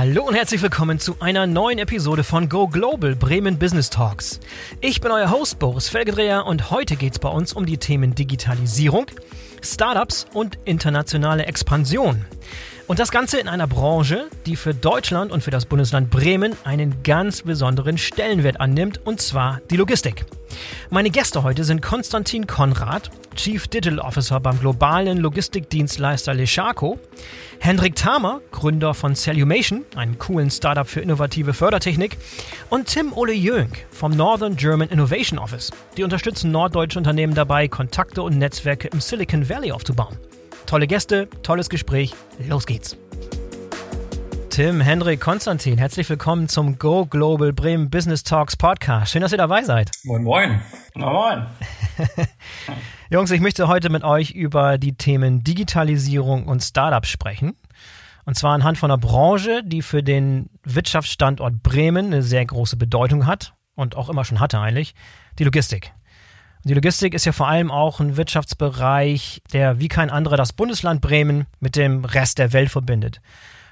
Hallo und herzlich willkommen zu einer neuen Episode von Go Global Bremen Business Talks. Ich bin euer Host Boris Felgedreher und heute geht es bei uns um die Themen Digitalisierung, Startups und internationale Expansion. Und das Ganze in einer Branche, die für Deutschland und für das Bundesland Bremen einen ganz besonderen Stellenwert annimmt, und zwar die Logistik. Meine Gäste heute sind Konstantin Konrad, Chief Digital Officer beim globalen Logistikdienstleister Leschaco, Hendrik Thamer, Gründer von Cellumation, einem coolen Startup für innovative Fördertechnik, und Tim Ole Jönk vom Northern German Innovation Office. Die unterstützen norddeutsche Unternehmen dabei, Kontakte und Netzwerke im Silicon Valley aufzubauen. Tolle Gäste, tolles Gespräch. Los geht's. Tim, Hendrik, Konstantin, herzlich willkommen zum Go Global Bremen Business Talks Podcast. Schön, dass ihr dabei seid. Moin, moin. Moin, moin. Jungs, ich möchte heute mit euch über die Themen Digitalisierung und Startups sprechen. Und zwar anhand von einer Branche, die für den Wirtschaftsstandort Bremen eine sehr große Bedeutung hat und auch immer schon hatte eigentlich, die Logistik. Die Logistik ist ja vor allem auch ein Wirtschaftsbereich, der wie kein anderer das Bundesland Bremen mit dem Rest der Welt verbindet.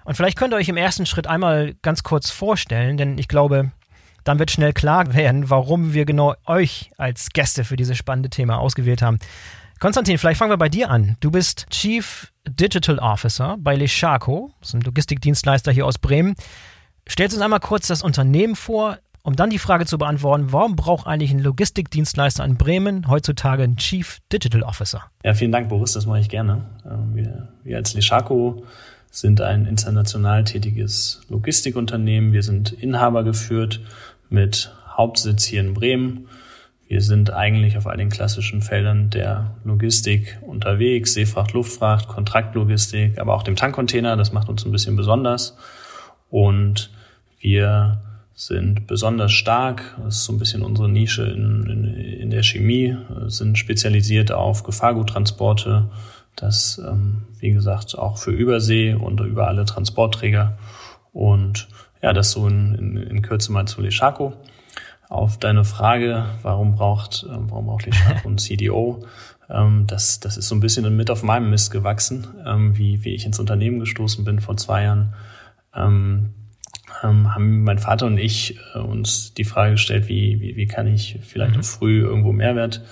Und vielleicht könnt ihr euch im ersten Schritt einmal ganz kurz vorstellen, denn ich glaube, dann wird schnell klar werden, warum wir genau euch als Gäste für dieses spannende Thema ausgewählt haben. Konstantin, vielleicht fangen wir bei dir an. Du bist Chief Digital Officer bei ist ein Logistikdienstleister hier aus Bremen. Stellst uns einmal kurz das Unternehmen vor, um dann die Frage zu beantworten, warum braucht eigentlich ein Logistikdienstleister in Bremen heutzutage einen Chief Digital Officer? Ja, vielen Dank, Boris, das mache ich gerne. Ähm, wir, wir als Leschaco sind ein international tätiges Logistikunternehmen. Wir sind Inhaber geführt mit Hauptsitz hier in Bremen. Wir sind eigentlich auf all den klassischen Feldern der Logistik unterwegs, Seefracht, Luftfracht, Kontraktlogistik, aber auch dem Tankcontainer. Das macht uns ein bisschen besonders. Und wir sind besonders stark. Das ist so ein bisschen unsere Nische in, in, in der Chemie, sind spezialisiert auf Gefahrguttransporte. Das, ähm, wie gesagt, auch für Übersee und über alle Transportträger. Und ja, das so in, in, in Kürze mal zu Leschaco. Auf deine Frage, warum braucht, äh, warum braucht Leschaco ein CDO? Ähm, das, das ist so ein bisschen mit auf meinem Mist gewachsen, ähm, wie, wie ich ins Unternehmen gestoßen bin vor zwei Jahren. Ähm, ähm, haben mein Vater und ich äh, uns die Frage gestellt, wie, wie, wie kann ich vielleicht mhm. früh irgendwo Mehrwert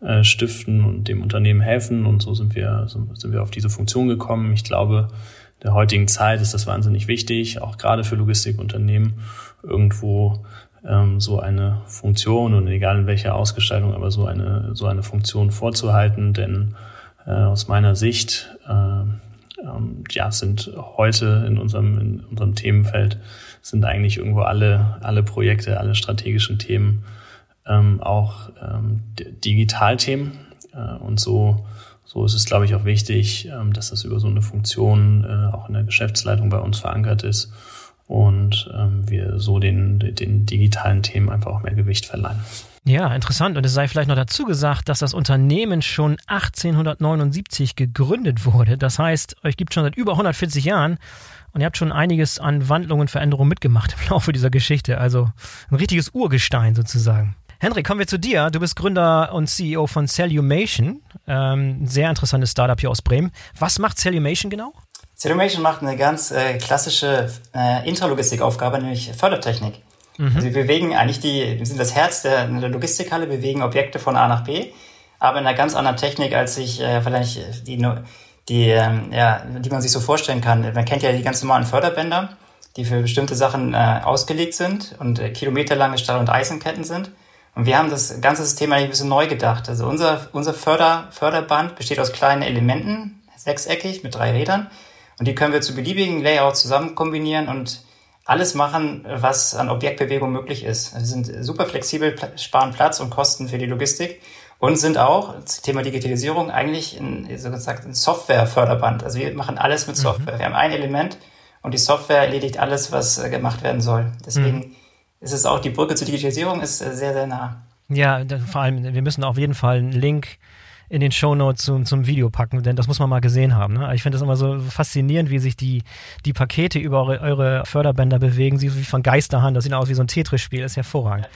äh, stiften und dem Unternehmen helfen. Und so sind wir, so sind wir auf diese Funktion gekommen. Ich glaube, der heutigen Zeit ist das wahnsinnig wichtig, auch gerade für Logistikunternehmen irgendwo ähm, so eine Funktion und egal in welcher Ausgestaltung, aber so eine, so eine Funktion vorzuhalten, denn äh, aus meiner Sicht äh, ähm, ja, sind heute in unserem, in unserem Themenfeld sind eigentlich irgendwo alle, alle Projekte, alle strategischen Themen ähm, auch ähm, Digitalthemen. Äh, und so, so ist es, glaube ich, auch wichtig, ähm, dass das über so eine Funktion äh, auch in der Geschäftsleitung bei uns verankert ist und ähm, wir so den, den digitalen Themen einfach auch mehr Gewicht verleihen. Ja, interessant. Und es sei vielleicht noch dazu gesagt, dass das Unternehmen schon 1879 gegründet wurde. Das heißt, euch gibt schon seit über 140 Jahren und ihr habt schon einiges an Wandlungen und Veränderungen mitgemacht im Laufe dieser Geschichte. Also ein richtiges Urgestein sozusagen. Henrik, kommen wir zu dir. Du bist Gründer und CEO von Cellumation, ähm, ein sehr interessantes Startup hier aus Bremen. Was macht Cellumation genau? Cellumation macht eine ganz äh, klassische äh, Intralogistikaufgabe, nämlich Fördertechnik. Mhm. Also wir bewegen eigentlich die, wir sind das Herz der, der Logistikhalle, bewegen Objekte von A nach B, aber in einer ganz anderen Technik, als sich äh, vielleicht die, die, ähm, ja, die man sich so vorstellen kann. Man kennt ja die ganz normalen Förderbänder, die für bestimmte Sachen äh, ausgelegt sind und äh, kilometerlange Stahl- und Eisenketten sind. Und wir haben das ganze System eigentlich ein bisschen neu gedacht. Also unser, unser Förder, Förderband besteht aus kleinen Elementen, sechseckig mit drei Rädern. Und die können wir zu beliebigen Layout zusammen kombinieren und alles machen, was an Objektbewegung möglich ist. Wir sind super flexibel, sparen Platz und Kosten für die Logistik und sind auch, Thema Digitalisierung, eigentlich ein, so gesagt, ein Software-Förderband. Also wir machen alles mit mhm. Software. Mhm. Wir haben ein Element und die Software erledigt alles, was äh, gemacht werden soll. Deswegen mhm. Ist es auch, die Brücke zur Digitalisierung ist äh, sehr, sehr nah. Ja, vor allem, wir müssen auf jeden Fall einen Link in den Shownotes zum, zum Video packen, denn das muss man mal gesehen haben. Ne? Ich finde das immer so faszinierend, wie sich die, die Pakete über eure, eure Förderbänder bewegen, sie wie von Geisterhand, das sieht aus wie so ein Tetris-Spiel, ist hervorragend.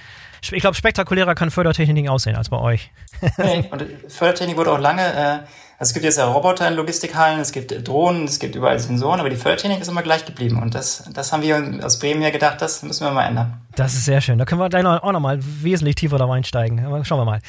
Ich glaube, spektakulärer kann Fördertechnik nicht aussehen als bei euch. nee, und Fördertechnik wurde auch lange äh, Also es gibt jetzt ja Roboter in Logistikhallen, es gibt Drohnen, es gibt überall Sensoren, aber die Fördertechnik ist immer gleich geblieben. Und das, das haben wir aus Bremen ja gedacht, das müssen wir mal ändern. Das ist sehr schön. Da können wir gleich noch, auch nochmal wesentlich tiefer da einsteigen. schauen wir mal.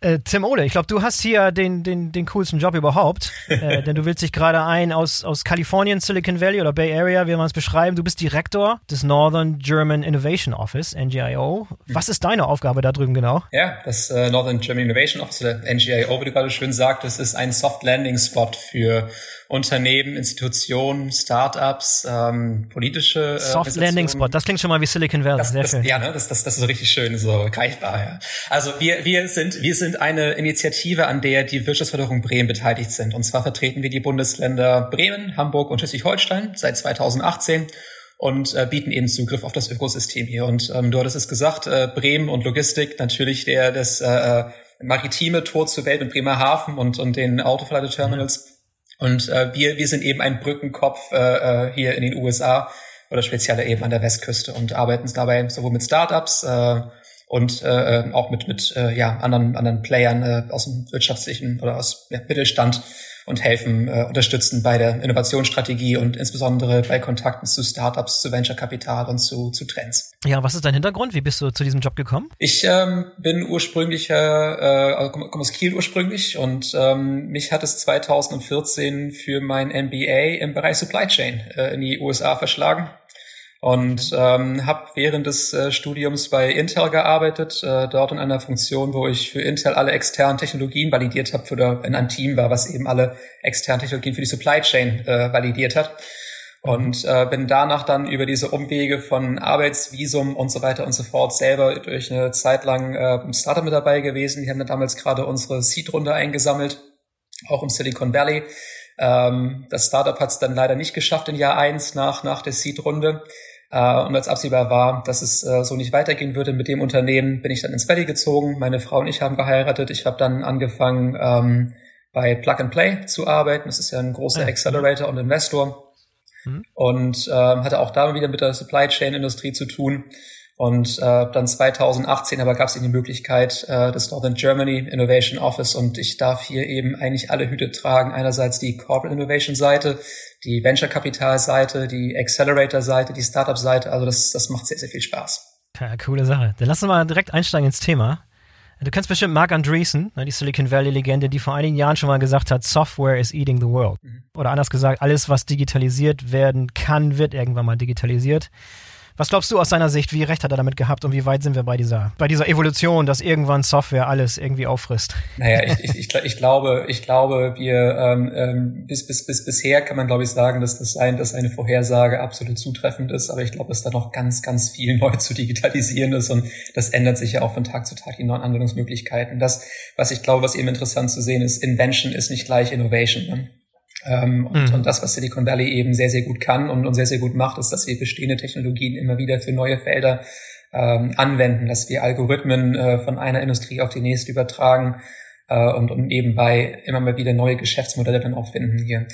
Äh, Tim Ole, ich glaube, du hast hier den, den, den coolsten Job überhaupt, äh, denn du willst dich gerade ein aus, aus Kalifornien, Silicon Valley oder Bay Area, wie man es beschreiben. Du bist Direktor des Northern German Innovation Office, NGIO. Was ist deine Aufgabe da drüben genau? Ja, das äh, Northern German Innovation Office NGIO, wie du gerade schön sagtest, ist ein Soft Landing Spot für Unternehmen, Institutionen, Startups, ähm, politische äh, Soft Landing Spot, das klingt schon mal wie Silicon Valley, das, sehr das, schön. Ja, ne, das, das, das ist so richtig schön, so greifbar. Ja. Also wir, wir sind, wir sind eine Initiative, an der die Wirtschaftsförderung Bremen beteiligt sind. Und zwar vertreten wir die Bundesländer Bremen, Hamburg und Schleswig-Holstein seit 2018 und äh, bieten eben Zugriff auf das Ökosystem hier. Und ähm, du hattest es gesagt, äh, Bremen und Logistik, natürlich der das äh, äh maritime Tor zur Welt mit Bremerhaven und, und den Autoverladeterminals. Und äh, wir, wir sind eben ein Brückenkopf äh, äh, hier in den USA oder speziell eben an der Westküste und arbeiten dabei sowohl mit Startups äh, und äh, auch mit mit äh, ja anderen anderen Playern äh, aus dem wirtschaftlichen oder aus ja, Mittelstand und helfen, äh, unterstützen bei der Innovationsstrategie und insbesondere bei Kontakten zu Startups, zu Venture Capital und zu, zu Trends. Ja, was ist dein Hintergrund? Wie bist du zu diesem Job gekommen? Ich ähm, bin ursprünglich, äh, also komme komm aus Kiel ursprünglich und ähm, mich hat es 2014 für mein MBA im Bereich Supply Chain äh, in die USA verschlagen und ähm, habe während des äh, Studiums bei Intel gearbeitet, äh, dort in einer Funktion, wo ich für Intel alle externen Technologien validiert habe, oder in einem Team war, was eben alle externen Technologien für die Supply Chain äh, validiert hat. Und äh, bin danach dann über diese Umwege von Arbeitsvisum und so weiter und so fort selber durch eine Zeit lang äh, im Startup mit dabei gewesen. Die haben dann damals gerade unsere Seed-Runde eingesammelt, auch im Silicon Valley. Ähm, das Startup hat es dann leider nicht geschafft in Jahr eins nach, nach der Seed-Runde. Äh, und als absehbar war, dass es äh, so nicht weitergehen würde mit dem Unternehmen, bin ich dann ins Valley gezogen. Meine Frau und ich haben geheiratet. Ich habe dann angefangen, ähm, bei Plug and Play zu arbeiten. Das ist ja ein großer Accelerator und Investor. Mhm. Und ähm, hatte auch da wieder mit der Supply Chain Industrie zu tun. Und äh, dann 2018 aber gab es die Möglichkeit äh, des Northern Germany Innovation Office und ich darf hier eben eigentlich alle Hüte tragen. Einerseits die Corporate Innovation Seite, die Venture Capital Seite, die Accelerator Seite, die Startup Seite. Also das, das macht sehr, sehr viel Spaß. Ja, coole Sache. Dann lass uns mal direkt einsteigen ins Thema. Du kennst bestimmt Mark Andreessen, ne, die Silicon Valley-Legende, die vor einigen Jahren schon mal gesagt hat, Software is eating the world. Mhm. Oder anders gesagt, alles, was digitalisiert werden kann, wird irgendwann mal digitalisiert. Was glaubst du aus seiner Sicht, wie recht hat er damit gehabt und wie weit sind wir bei dieser, bei dieser Evolution, dass irgendwann Software alles irgendwie auffrisst? Naja, ich, ich, ich, ich glaube, ich glaube, wir ähm, ähm, bis, bis, bis bisher kann man, glaube ich, sagen, dass das ein, dass eine Vorhersage absolut zutreffend ist, aber ich glaube, dass da noch ganz, ganz viel neu zu digitalisieren ist und das ändert sich ja auch von Tag zu Tag, die neuen Anwendungsmöglichkeiten. Das, was ich glaube, was eben interessant zu sehen ist, Invention ist nicht gleich Innovation. Ne? Ähm, und, mhm. und, das, was Silicon Valley eben sehr, sehr gut kann und, und, sehr, sehr gut macht, ist, dass wir bestehende Technologien immer wieder für neue Felder ähm, anwenden, dass wir Algorithmen äh, von einer Industrie auf die nächste übertragen äh, und, und nebenbei immer mal wieder neue Geschäftsmodelle dann auch finden hier.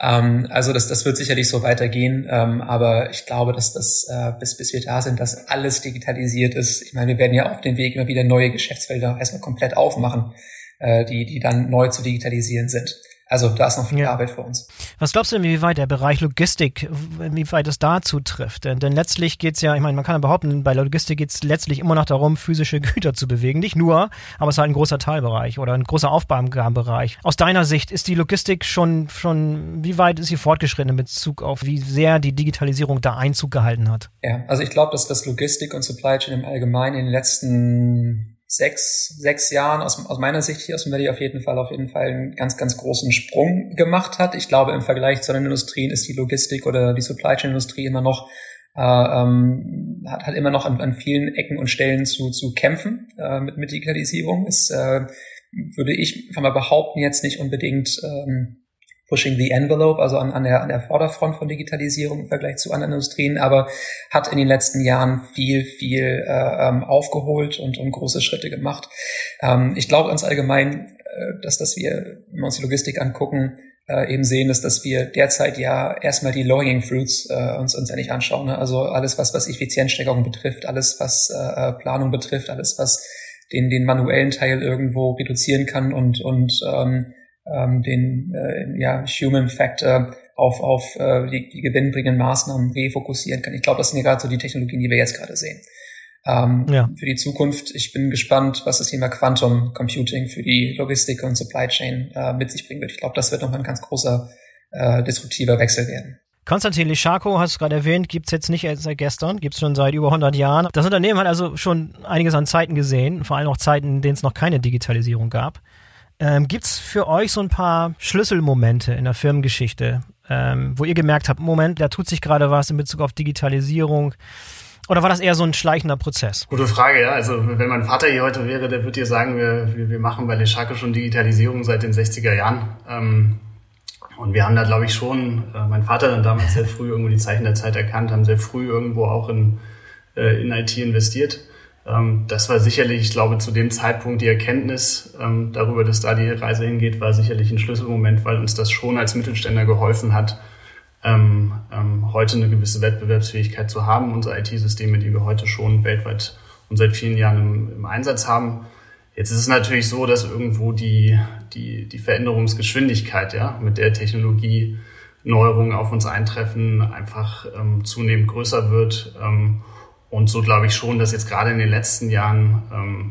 Ähm, also das, das wird sicherlich so weitergehen, ähm, aber ich glaube, dass das, äh, bis, bis wir da sind, dass alles digitalisiert ist. Ich meine, wir werden ja auf dem Weg immer wieder neue Geschäftsfelder erstmal komplett aufmachen, äh, die, die dann neu zu digitalisieren sind. Also da ist noch viel ja. Arbeit vor uns. Was glaubst du denn, wie weit der Bereich Logistik, wie weit es dazu trifft? Denn, denn letztlich geht es ja, ich meine, man kann ja behaupten, bei Logistik geht es letztlich immer noch darum, physische Güter zu bewegen. Nicht nur, aber es ist halt ein großer Teilbereich oder ein großer Aufgabenbereich. Aus deiner Sicht ist die Logistik schon, schon, wie weit ist sie fortgeschritten in Bezug auf, wie sehr die Digitalisierung da Einzug gehalten hat? Ja, also ich glaube, dass das Logistik und Supply Chain im Allgemeinen in den letzten sechs, sechs Jahren aus, aus meiner Sicht hier aus dem Valley auf jeden Fall auf jeden Fall einen ganz, ganz großen Sprung gemacht hat. Ich glaube, im Vergleich zu anderen Industrien ist die Logistik oder die Supply Chain Industrie immer noch äh, ähm, hat, hat immer noch an, an vielen Ecken und Stellen zu, zu kämpfen äh, mit, mit Digitalisierung. Ist, äh, würde ich kann mal behaupten, jetzt nicht unbedingt ähm, pushing the envelope, also an, an, der, an der Vorderfront von Digitalisierung im Vergleich zu anderen Industrien, aber hat in den letzten Jahren viel, viel äh, ähm, aufgeholt und, und große Schritte gemacht. Ähm, ich glaube ganz allgemein, äh, dass, dass wir, wenn wir uns die Logistik angucken, äh, eben sehen, ist, dass wir derzeit ja erstmal die Low-Hanging Fruits äh, uns, uns nicht anschauen. Ne? Also alles, was, was Effizienzsteigerung betrifft, alles, was äh, Planung betrifft, alles, was den, den manuellen Teil irgendwo reduzieren kann und, und ähm, ähm, den äh, ja, Human Factor auf, auf äh, die, die gewinnbringenden Maßnahmen refokussieren kann. Ich glaube, das sind ja gerade so die Technologien, die wir jetzt gerade sehen. Ähm, ja. Für die Zukunft, ich bin gespannt, was das Thema Quantum Computing für die Logistik und Supply Chain äh, mit sich bringen wird. Ich glaube, das wird nochmal ein ganz großer äh, disruptiver Wechsel werden. Konstantin Lischako, hast du gerade erwähnt, gibt's jetzt nicht seit gestern, gibt's schon seit über 100 Jahren. Das Unternehmen hat also schon einiges an Zeiten gesehen, vor allem auch Zeiten, in denen es noch keine Digitalisierung gab. Ähm, gibt's für euch so ein paar Schlüsselmomente in der Firmengeschichte, ähm, wo ihr gemerkt habt, Moment, da tut sich gerade was in Bezug auf Digitalisierung? Oder war das eher so ein schleichender Prozess? Gute Frage, ja. Also wenn mein Vater hier heute wäre, der würde dir sagen, wir, wir machen bei Leschake schon Digitalisierung seit den 60er Jahren. Ähm, und wir haben da, glaube ich, schon, äh, mein Vater dann damals sehr früh irgendwo die Zeichen der Zeit erkannt, haben sehr früh irgendwo auch in, äh, in IT investiert. Ähm, das war sicherlich, ich glaube, zu dem Zeitpunkt die Erkenntnis ähm, darüber, dass da die Reise hingeht, war sicherlich ein Schlüsselmoment, weil uns das schon als Mittelständler geholfen hat, ähm, heute eine gewisse Wettbewerbsfähigkeit zu haben. Unsere IT-Systeme, die wir heute schon weltweit und seit vielen Jahren im, im Einsatz haben, Jetzt ist es natürlich so, dass irgendwo die, die, die Veränderungsgeschwindigkeit, ja, mit der Technologie Neuerungen auf uns eintreffen, einfach ähm, zunehmend größer wird. Ähm, und so glaube ich schon, dass jetzt gerade in den letzten Jahren ähm,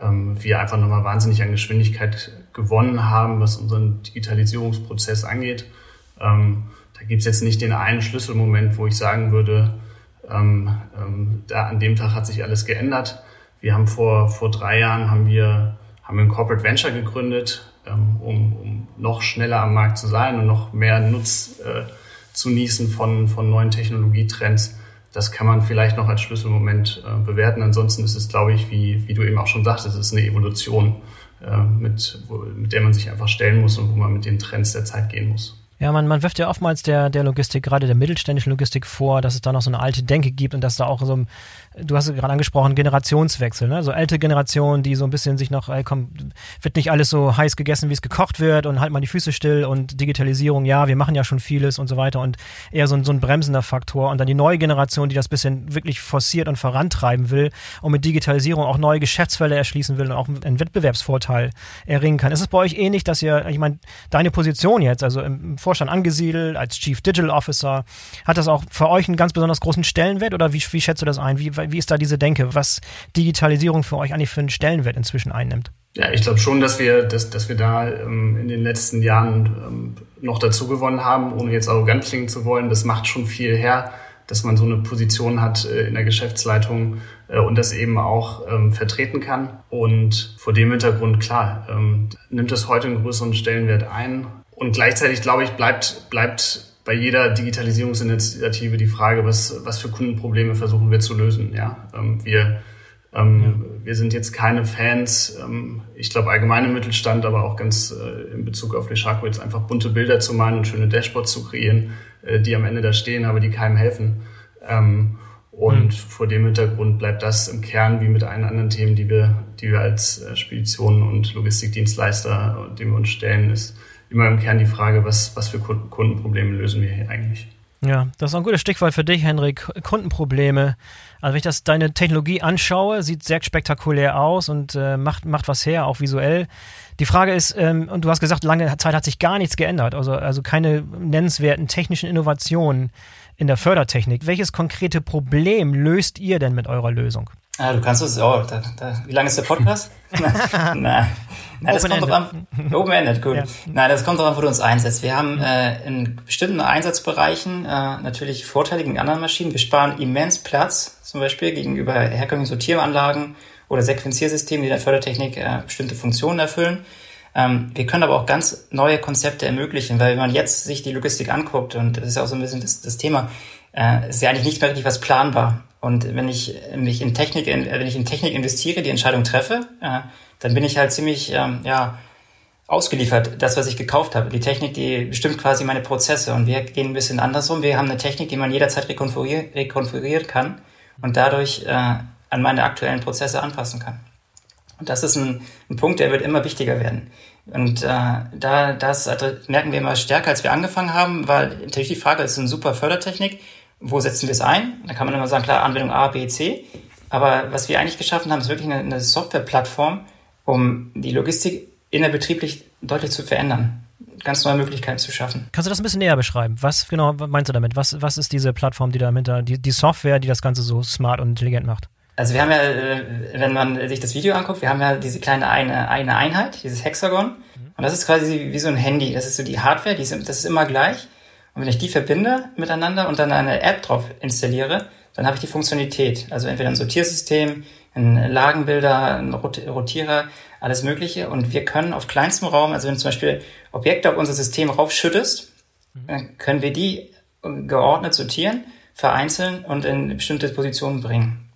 ähm, wir einfach nochmal wahnsinnig an Geschwindigkeit gewonnen haben, was unseren Digitalisierungsprozess angeht. Ähm, da gibt es jetzt nicht den einen Schlüsselmoment, wo ich sagen würde, ähm, ähm, da an dem Tag hat sich alles geändert. Wir haben vor, vor drei Jahren haben wir, haben wir ein Corporate Venture gegründet, ähm, um, um noch schneller am Markt zu sein und noch mehr Nutz äh, zu nießen von, von neuen Technologietrends. Das kann man vielleicht noch als Schlüsselmoment äh, bewerten. Ansonsten ist es, glaube ich, wie, wie du eben auch schon sagtest, es ist eine Evolution, äh, mit, wo, mit der man sich einfach stellen muss und wo man mit den Trends der Zeit gehen muss. Ja, man, man wirft ja oftmals der, der Logistik, gerade der mittelständischen Logistik vor, dass es da noch so eine alte Denke gibt und dass da auch so, du hast gerade angesprochen, Generationswechsel, ne? So ältere Generationen, die so ein bisschen sich noch, ey, komm, wird nicht alles so heiß gegessen, wie es gekocht wird und halt mal die Füße still und Digitalisierung, ja, wir machen ja schon vieles und so weiter und eher so, ein so ein bremsender Faktor und dann die neue Generation, die das bisschen wirklich forciert und vorantreiben will und mit Digitalisierung auch neue Geschäftsfelder erschließen will und auch einen Wettbewerbsvorteil erringen kann. Ist es bei euch ähnlich, dass ihr, ich meine, deine Position jetzt, also im Vorstand angesiedelt, als Chief Digital Officer. Hat das auch für euch einen ganz besonders großen Stellenwert oder wie, wie schätzt du das ein? Wie, wie ist da diese Denke, was Digitalisierung für euch eigentlich für einen Stellenwert inzwischen einnimmt? Ja, ich glaube schon, dass wir, dass, dass wir da ähm, in den letzten Jahren ähm, noch dazu gewonnen haben, ohne jetzt arrogant klingen zu wollen. Das macht schon viel her, dass man so eine Position hat äh, in der Geschäftsleitung äh, und das eben auch ähm, vertreten kann. Und vor dem Hintergrund, klar, ähm, nimmt es heute einen größeren Stellenwert ein. Und gleichzeitig, glaube ich, bleibt, bleibt bei jeder Digitalisierungsinitiative die Frage, was, was für Kundenprobleme versuchen wir zu lösen. Ja, ähm, wir, ähm, ja. wir sind jetzt keine Fans, ähm, ich glaube allgemein im Mittelstand, aber auch ganz äh, in Bezug auf Leschaco jetzt einfach bunte Bilder zu malen und schöne Dashboards zu kreieren, äh, die am Ende da stehen, aber die keinem helfen. Ähm, und mhm. vor dem Hintergrund bleibt das im Kern wie mit allen anderen Themen, die wir, die wir als äh, Speditionen und Logistikdienstleister, dem wir uns stellen, ist immer im Kern die Frage, was, was für Kundenprobleme lösen wir hier eigentlich. Ja, das ist ein gutes Stichwort für dich, Henrik. Kundenprobleme. Also wenn ich das deine Technologie anschaue, sieht sehr spektakulär aus und äh, macht, macht was her, auch visuell. Die Frage ist, ähm, und du hast gesagt, lange Zeit hat sich gar nichts geändert, also, also keine nennenswerten technischen Innovationen in der Fördertechnik. Welches konkrete Problem löst ihr denn mit eurer Lösung? Ah, du kannst es, oh, da, da, wie lange ist der Podcast? Nein, nein, das kommt drauf an. Open-ended, cool. Ja. Nein, das kommt drauf an, wo du uns einsetzt. Wir haben äh, in bestimmten Einsatzbereichen äh, natürlich Vorteile gegen andere Maschinen. Wir sparen immens Platz, zum Beispiel gegenüber herkömmlichen Sortieranlagen oder Sequenziersystemen, die in der Fördertechnik äh, bestimmte Funktionen erfüllen. Ähm, wir können aber auch ganz neue Konzepte ermöglichen, weil wenn man jetzt sich die Logistik anguckt, und das ist auch so ein bisschen das, das Thema, äh, ist ja eigentlich nicht mehr richtig was planbar. Und wenn ich mich in Technik, wenn ich in Technik investiere, die Entscheidung treffe, äh, dann bin ich halt ziemlich ähm, ja, ausgeliefert, das, was ich gekauft habe. Die Technik, die bestimmt quasi meine Prozesse. Und wir gehen ein bisschen andersrum. Wir haben eine Technik, die man jederzeit rekonfigurieren, rekonfigurieren kann und dadurch äh, an meine aktuellen Prozesse anpassen kann. Und das ist ein, ein Punkt, der wird immer wichtiger werden. Und äh, da das merken wir immer stärker, als wir angefangen haben, weil natürlich die Frage ist eine super Fördertechnik wo setzen wir es ein? Da kann man immer sagen, klar, Anwendung A, B, C. Aber was wir eigentlich geschaffen haben, ist wirklich eine, eine Softwareplattform, um die Logistik innerbetrieblich deutlich zu verändern ganz neue Möglichkeiten zu schaffen. Kannst du das ein bisschen näher beschreiben? Was genau meinst du damit? Was, was ist diese Plattform, die dahinter, die, die Software, die das Ganze so smart und intelligent macht? Also wir haben ja, äh, wenn man sich das Video anguckt, wir haben ja diese kleine eine, eine Einheit, dieses Hexagon. Mhm. Und das ist quasi wie so ein Handy. Das ist so die Hardware, die ist, das ist immer gleich. Und wenn ich die verbinde miteinander und dann eine App drauf installiere, dann habe ich die Funktionalität. Also entweder ein Sortiersystem, ein Lagenbilder, ein Rotierer, alles Mögliche. Und wir können auf kleinstem Raum, also wenn du zum Beispiel Objekte auf unser System raufschüttest, mhm. dann können wir die geordnet sortieren, vereinzeln und in bestimmte Positionen bringen.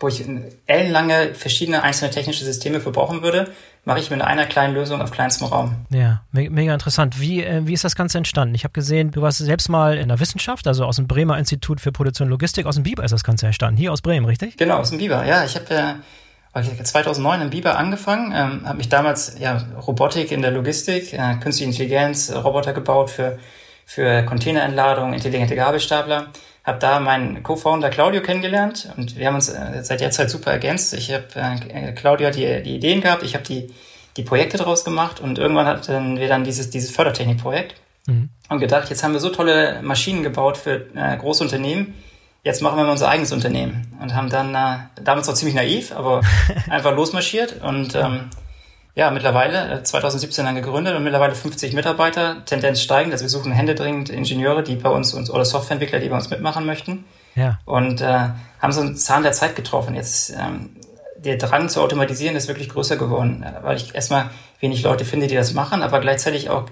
Wo ich ellenlange verschiedene einzelne technische Systeme für brauchen würde, mache ich mit einer kleinen Lösung auf kleinstem Raum. Ja, me mega interessant. Wie, äh, wie ist das Ganze entstanden? Ich habe gesehen, du warst selbst mal in der Wissenschaft, also aus dem Bremer Institut für Produktion und Logistik, aus dem Biber ist das Ganze entstanden, hier aus Bremen, richtig? Genau, aus dem Biber, ja. Ich habe äh, 2009 in Biber angefangen, ähm, habe mich damals ja Robotik in der Logistik, äh, künstliche Intelligenz, Roboter gebaut für für Containerentladung, intelligente Gabelstapler. Habe da meinen Co-Founder Claudio kennengelernt und wir haben uns äh, seit der Zeit super ergänzt. Ich habe äh, Claudio hat die, die Ideen gehabt, ich habe die die Projekte daraus gemacht und irgendwann hatten wir dann dieses dieses Fördertechnikprojekt mhm. und gedacht, jetzt haben wir so tolle Maschinen gebaut für äh, große Unternehmen jetzt machen wir mal unser eigenes Unternehmen und haben dann äh, damals auch ziemlich naiv, aber einfach losmarschiert und ähm, ja, mittlerweile 2017 äh, dann gegründet und mittlerweile 50 Mitarbeiter, Tendenz steigend. Also wir suchen händeringend Ingenieure, die bei uns, uns oder Softwareentwickler, die bei uns mitmachen möchten. Ja. Und äh, haben so einen Zahn der Zeit getroffen. Jetzt ähm, der Drang zu automatisieren ist wirklich größer geworden, äh, weil ich erstmal wenig Leute finde, die das machen, aber gleichzeitig auch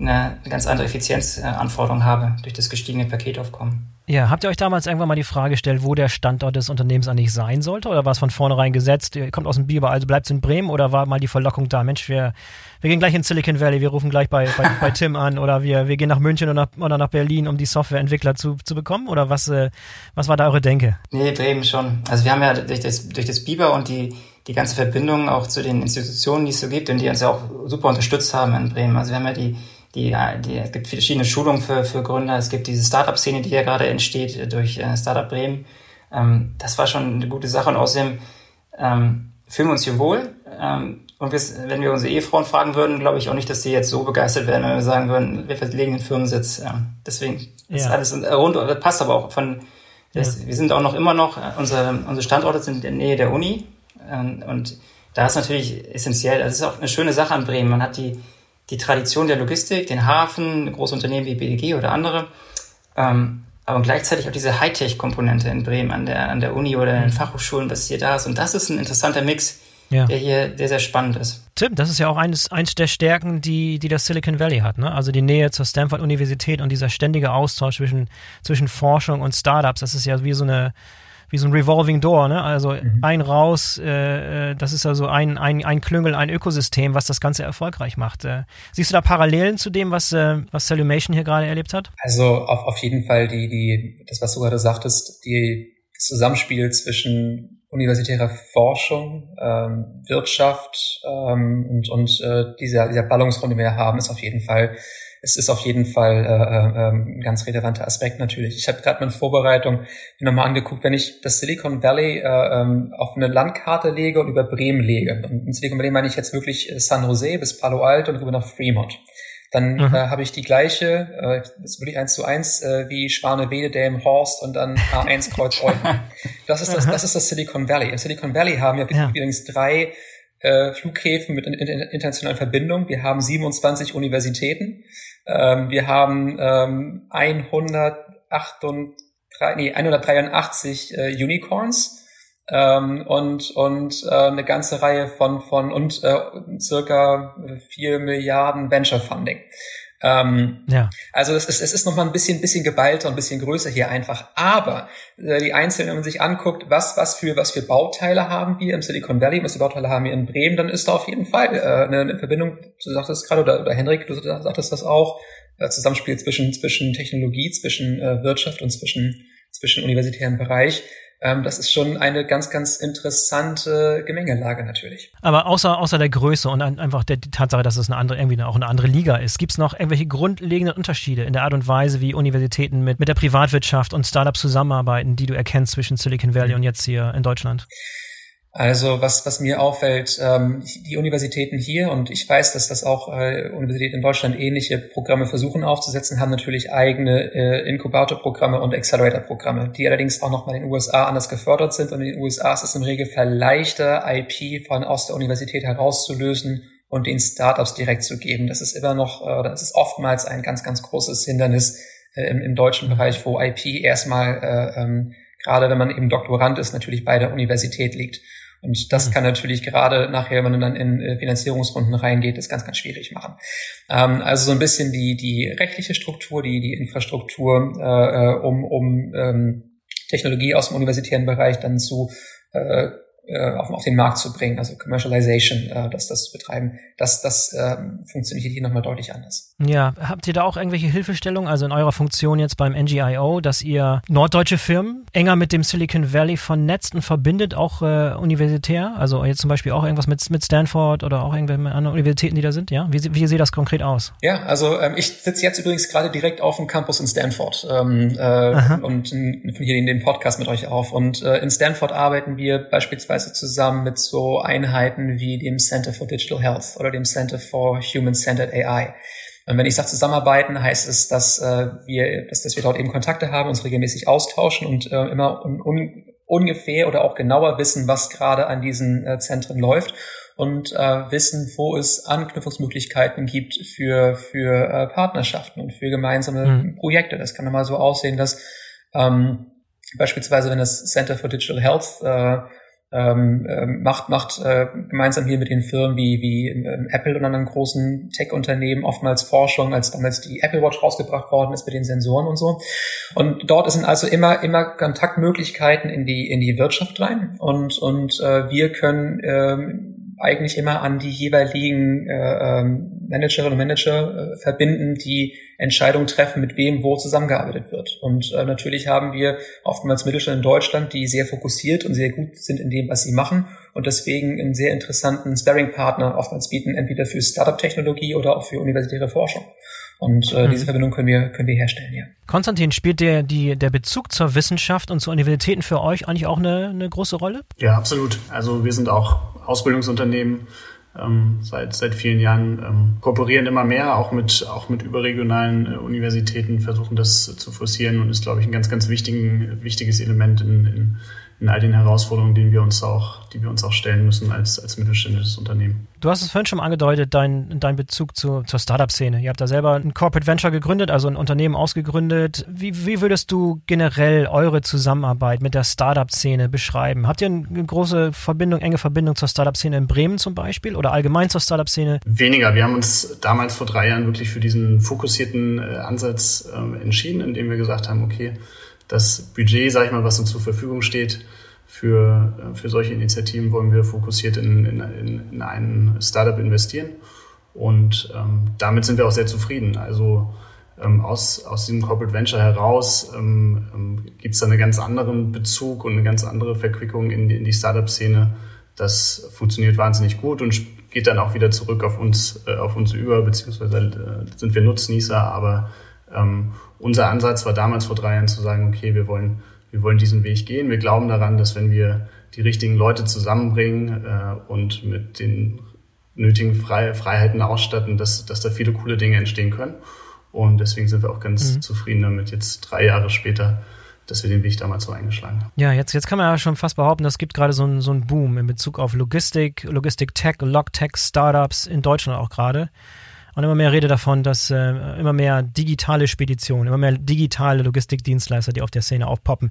eine ganz andere Effizienzanforderung habe durch das gestiegene Paketaufkommen. Ja, habt ihr euch damals irgendwann mal die Frage gestellt, wo der Standort des Unternehmens eigentlich sein sollte? Oder war es von vornherein gesetzt, ihr kommt aus dem Biber, also bleibt es in Bremen? Oder war mal die Verlockung da, Mensch, wir, wir gehen gleich in Silicon Valley, wir rufen gleich bei, bei, bei Tim an oder wir, wir gehen nach München oder nach, oder nach Berlin, um die Softwareentwickler zu, zu bekommen? Oder was, äh, was war da eure Denke? Nee, Bremen schon. Also wir haben ja durch das, durch das Biber und die, die ganze Verbindung auch zu den Institutionen, die es so gibt und die uns ja auch super unterstützt haben in Bremen. Also wir haben ja die die, die, es gibt verschiedene Schulungen für, für Gründer. Es gibt diese Startup-Szene, die ja gerade entsteht durch äh, Startup Bremen. Ähm, das war schon eine gute Sache und außerdem ähm, fühlen wir uns hier wohl. Ähm, und wir, wenn wir unsere Ehefrauen fragen würden, glaube ich auch nicht, dass die jetzt so begeistert wären, wenn wir sagen würden, wir verlegen den Firmensitz. Ähm, deswegen ist ja. alles rund, das passt aber auch von, das, ja. wir sind auch noch immer noch, unsere, unsere Standorte sind in der Nähe der Uni. Ähm, und da ist natürlich essentiell, das ist auch eine schöne Sache an Bremen. Man hat die, die Tradition der Logistik, den Hafen, große Unternehmen wie BDG oder andere, ähm, aber gleichzeitig auch diese Hightech-Komponente in Bremen an der, an der Uni oder in den mhm. Fachhochschulen, was hier da ist. Und das ist ein interessanter Mix, ja. der hier der sehr spannend ist. Tim, das ist ja auch eines, eines der Stärken, die, die das Silicon Valley hat. Ne? Also die Nähe zur Stanford-Universität und dieser ständige Austausch zwischen, zwischen Forschung und Startups. Das ist ja wie so eine wie so ein Revolving Door, ne? Also mhm. ein raus, äh, äh, das ist also ein, ein, ein Klüngel, ein Ökosystem, was das Ganze erfolgreich macht. Äh, siehst du da Parallelen zu dem, was, äh, was Salumation hier gerade erlebt hat? Also auf, auf jeden Fall die, die, das, was du gerade sagtest, die, das Zusammenspiel zwischen universitärer Forschung, ähm, Wirtschaft ähm, und, und äh, dieser, dieser Ballungsraum, den wir haben, ist auf jeden Fall es ist auf jeden Fall äh, äh, ähm, ein ganz relevanter Aspekt natürlich. Ich habe gerade in Vorbereitung nochmal angeguckt, wenn ich das Silicon Valley äh, ähm, auf eine Landkarte lege und über Bremen lege, und in Silicon Valley meine ich jetzt wirklich äh, San Jose bis Palo Alto und rüber nach Fremont, dann mhm. äh, habe ich die gleiche, äh, das würde ich eins zu eins, äh, wie Schwanewede, Delm, Horst und dann A1 Kreuz Eupen. Das ist das, das ist das Silicon Valley. Im Silicon Valley haben wir ja. übrigens drei äh, Flughäfen mit internationalen Verbindungen. Wir haben 27 Universitäten. Ähm, wir haben ähm, 183, nee, 183 äh, Unicorns ähm, und, und äh, eine ganze Reihe von, von und äh, circa 4 Milliarden Venture Funding. Ähm, ja. Also es ist, es ist nochmal ein bisschen, bisschen geballter und ein bisschen größer hier einfach. Aber äh, die Einzelnen, wenn man sich anguckt, was, was für, was für Bauteile haben wir im Silicon Valley, was für Bauteile haben wir in Bremen, dann ist da auf jeden Fall äh, eine, eine Verbindung, du sagtest gerade, oder, oder Henrik, du sagtest das auch, äh, Zusammenspiel zwischen, zwischen Technologie, zwischen äh, Wirtschaft und zwischen, zwischen universitärem Bereich. Ähm, das ist schon eine ganz, ganz interessante Gemengelage natürlich. Aber außer, außer der Größe und einfach der Tatsache, dass es eine andere, irgendwie auch eine andere Liga ist, gibt es noch irgendwelche grundlegenden Unterschiede in der Art und Weise, wie Universitäten mit, mit der Privatwirtschaft und Startups zusammenarbeiten, die du erkennst zwischen Silicon Valley mhm. und jetzt hier in Deutschland? Also was, was mir auffällt, ähm, die Universitäten hier, und ich weiß, dass das auch äh, Universitäten in Deutschland ähnliche Programme versuchen aufzusetzen, haben natürlich eigene äh, Inkubatorprogramme und Accelerator-Programme, die allerdings auch nochmal in den USA anders gefördert sind. Und in den USA ist es im Regelfall leichter, IP von aus der Universität herauszulösen und den Startups direkt zu geben. Das ist immer noch, äh, das ist oftmals ein ganz, ganz großes Hindernis äh, im, im deutschen Bereich, wo IP erstmal, äh, ähm, gerade wenn man eben Doktorand ist, natürlich bei der Universität liegt. Und das mhm. kann natürlich gerade nachher, wenn man dann in äh, Finanzierungsrunden reingeht, das ganz, ganz schwierig machen. Ähm, also so ein bisschen die, die rechtliche Struktur, die, die Infrastruktur, äh, äh um, um ähm, Technologie aus dem universitären Bereich dann zu äh, äh, auf, auf den Markt zu bringen, also Commercialization, äh, dass das zu betreiben, das, das äh, funktioniert hier nochmal deutlich anders. Ja, habt ihr da auch irgendwelche Hilfestellungen, also in eurer Funktion jetzt beim NGIO, dass ihr norddeutsche Firmen enger mit dem Silicon Valley vernetzt und verbindet, auch äh, universitär? Also jetzt zum Beispiel auch irgendwas mit, mit Stanford oder auch irgendwelche anderen Universitäten, die da sind, ja? Wie, wie sieht das konkret aus? Ja, also ähm, ich sitze jetzt übrigens gerade direkt auf dem Campus in Stanford ähm, äh, und hier den Podcast mit euch auf. Und äh, in Stanford arbeiten wir beispielsweise beispielsweise zusammen mit so Einheiten wie dem Center for Digital Health oder dem Center for Human Centered AI. Und wenn ich sage zusammenarbeiten, heißt es, dass äh, wir, dass, dass wir dort eben Kontakte haben, uns regelmäßig austauschen und äh, immer un, un, ungefähr oder auch genauer wissen, was gerade an diesen äh, Zentren läuft und äh, wissen, wo es Anknüpfungsmöglichkeiten gibt für für äh, Partnerschaften und für gemeinsame mhm. Projekte. Das kann dann mal so aussehen, dass ähm, beispielsweise wenn das Center for Digital Health äh, ähm, ähm, macht, macht äh, gemeinsam hier mit den Firmen wie, wie ähm, Apple und anderen großen Tech-Unternehmen oftmals Forschung, als damals die Apple Watch rausgebracht worden ist mit den Sensoren und so. Und dort sind also immer, immer Kontaktmöglichkeiten in die, in die Wirtschaft rein. Und, und äh, wir können ähm, eigentlich immer an die jeweiligen äh, ähm, Managerinnen und Manager äh, verbinden, die Entscheidungen treffen, mit wem wo zusammengearbeitet wird. Und äh, natürlich haben wir oftmals Mittelstand in Deutschland, die sehr fokussiert und sehr gut sind in dem, was sie machen und deswegen einen sehr interessanten Sparring-Partner oftmals bieten, entweder für Startup-Technologie oder auch für universitäre Forschung. Und äh, mhm. diese Verbindung können wir, können wir herstellen, ja. Konstantin, spielt der, die, der Bezug zur Wissenschaft und zu Universitäten für euch eigentlich auch eine, eine große Rolle? Ja, absolut. Also wir sind auch Ausbildungsunternehmen ähm, seit, seit vielen Jahren, ähm, kooperieren immer mehr, auch mit, auch mit überregionalen äh, Universitäten, versuchen das zu forcieren und ist, glaube ich, ein ganz, ganz wichtigen, wichtiges Element in, in in all den Herausforderungen, denen wir uns auch, die wir uns auch stellen müssen als, als mittelständisches Unternehmen. Du hast es vorhin schon angedeutet, dein, dein Bezug zu, zur Startup-Szene. Ihr habt da selber ein Corporate Venture gegründet, also ein Unternehmen ausgegründet. Wie, wie würdest du generell eure Zusammenarbeit mit der Startup-Szene beschreiben? Habt ihr eine große Verbindung, enge Verbindung zur Startup-Szene in Bremen zum Beispiel oder allgemein zur Startup-Szene? Weniger. Wir haben uns damals vor drei Jahren wirklich für diesen fokussierten äh, Ansatz äh, entschieden, indem wir gesagt haben, okay, das Budget, sage ich mal, was uns zur Verfügung steht, für, äh, für solche Initiativen wollen wir fokussiert in, in, in ein Startup investieren. Und ähm, damit sind wir auch sehr zufrieden. Also ähm, aus, aus diesem Corporate Venture heraus ähm, ähm, gibt es da einen ganz anderen Bezug und eine ganz andere Verquickung in in die Startup-Szene. Das funktioniert wahnsinnig gut und geht dann auch wieder zurück auf uns, äh, auf uns über, beziehungsweise äh, sind wir Nutznießer, aber ähm, unser Ansatz war damals vor drei Jahren zu sagen, okay, wir wollen, wir wollen diesen Weg gehen. Wir glauben daran, dass wenn wir die richtigen Leute zusammenbringen äh, und mit den nötigen Frei Freiheiten ausstatten, dass, dass da viele coole Dinge entstehen können. Und deswegen sind wir auch ganz mhm. zufrieden damit, jetzt drei Jahre später, dass wir den Weg damals so eingeschlagen haben. Ja, jetzt, jetzt kann man ja schon fast behaupten, es gibt gerade so einen so einen Boom in Bezug auf Logistik, Logistik-Tech, Log-Tech, Startups in Deutschland auch gerade. Und immer mehr Rede davon, dass äh, immer mehr digitale Speditionen, immer mehr digitale Logistikdienstleister, die auf der Szene aufpoppen.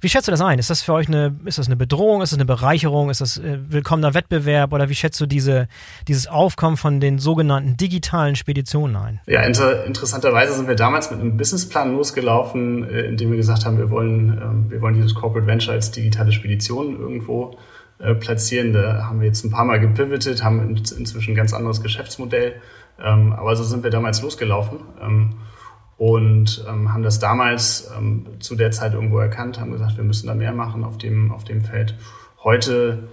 Wie schätzt du das ein? Ist das für euch eine, ist das eine Bedrohung? Ist das eine Bereicherung? Ist das äh, willkommener Wettbewerb? Oder wie schätzt du diese, dieses Aufkommen von den sogenannten digitalen Speditionen ein? Ja, inter interessanterweise sind wir damals mit einem Businessplan losgelaufen, äh, in dem wir gesagt haben, wir wollen, äh, wir wollen dieses Corporate Venture als digitale Spedition irgendwo äh, platzieren. Da haben wir jetzt ein paar Mal gepivotet, haben in, inzwischen ein ganz anderes Geschäftsmodell ähm, aber so sind wir damals losgelaufen ähm, und ähm, haben das damals ähm, zu der Zeit irgendwo erkannt, haben gesagt, wir müssen da mehr machen auf dem, auf dem Feld. Heute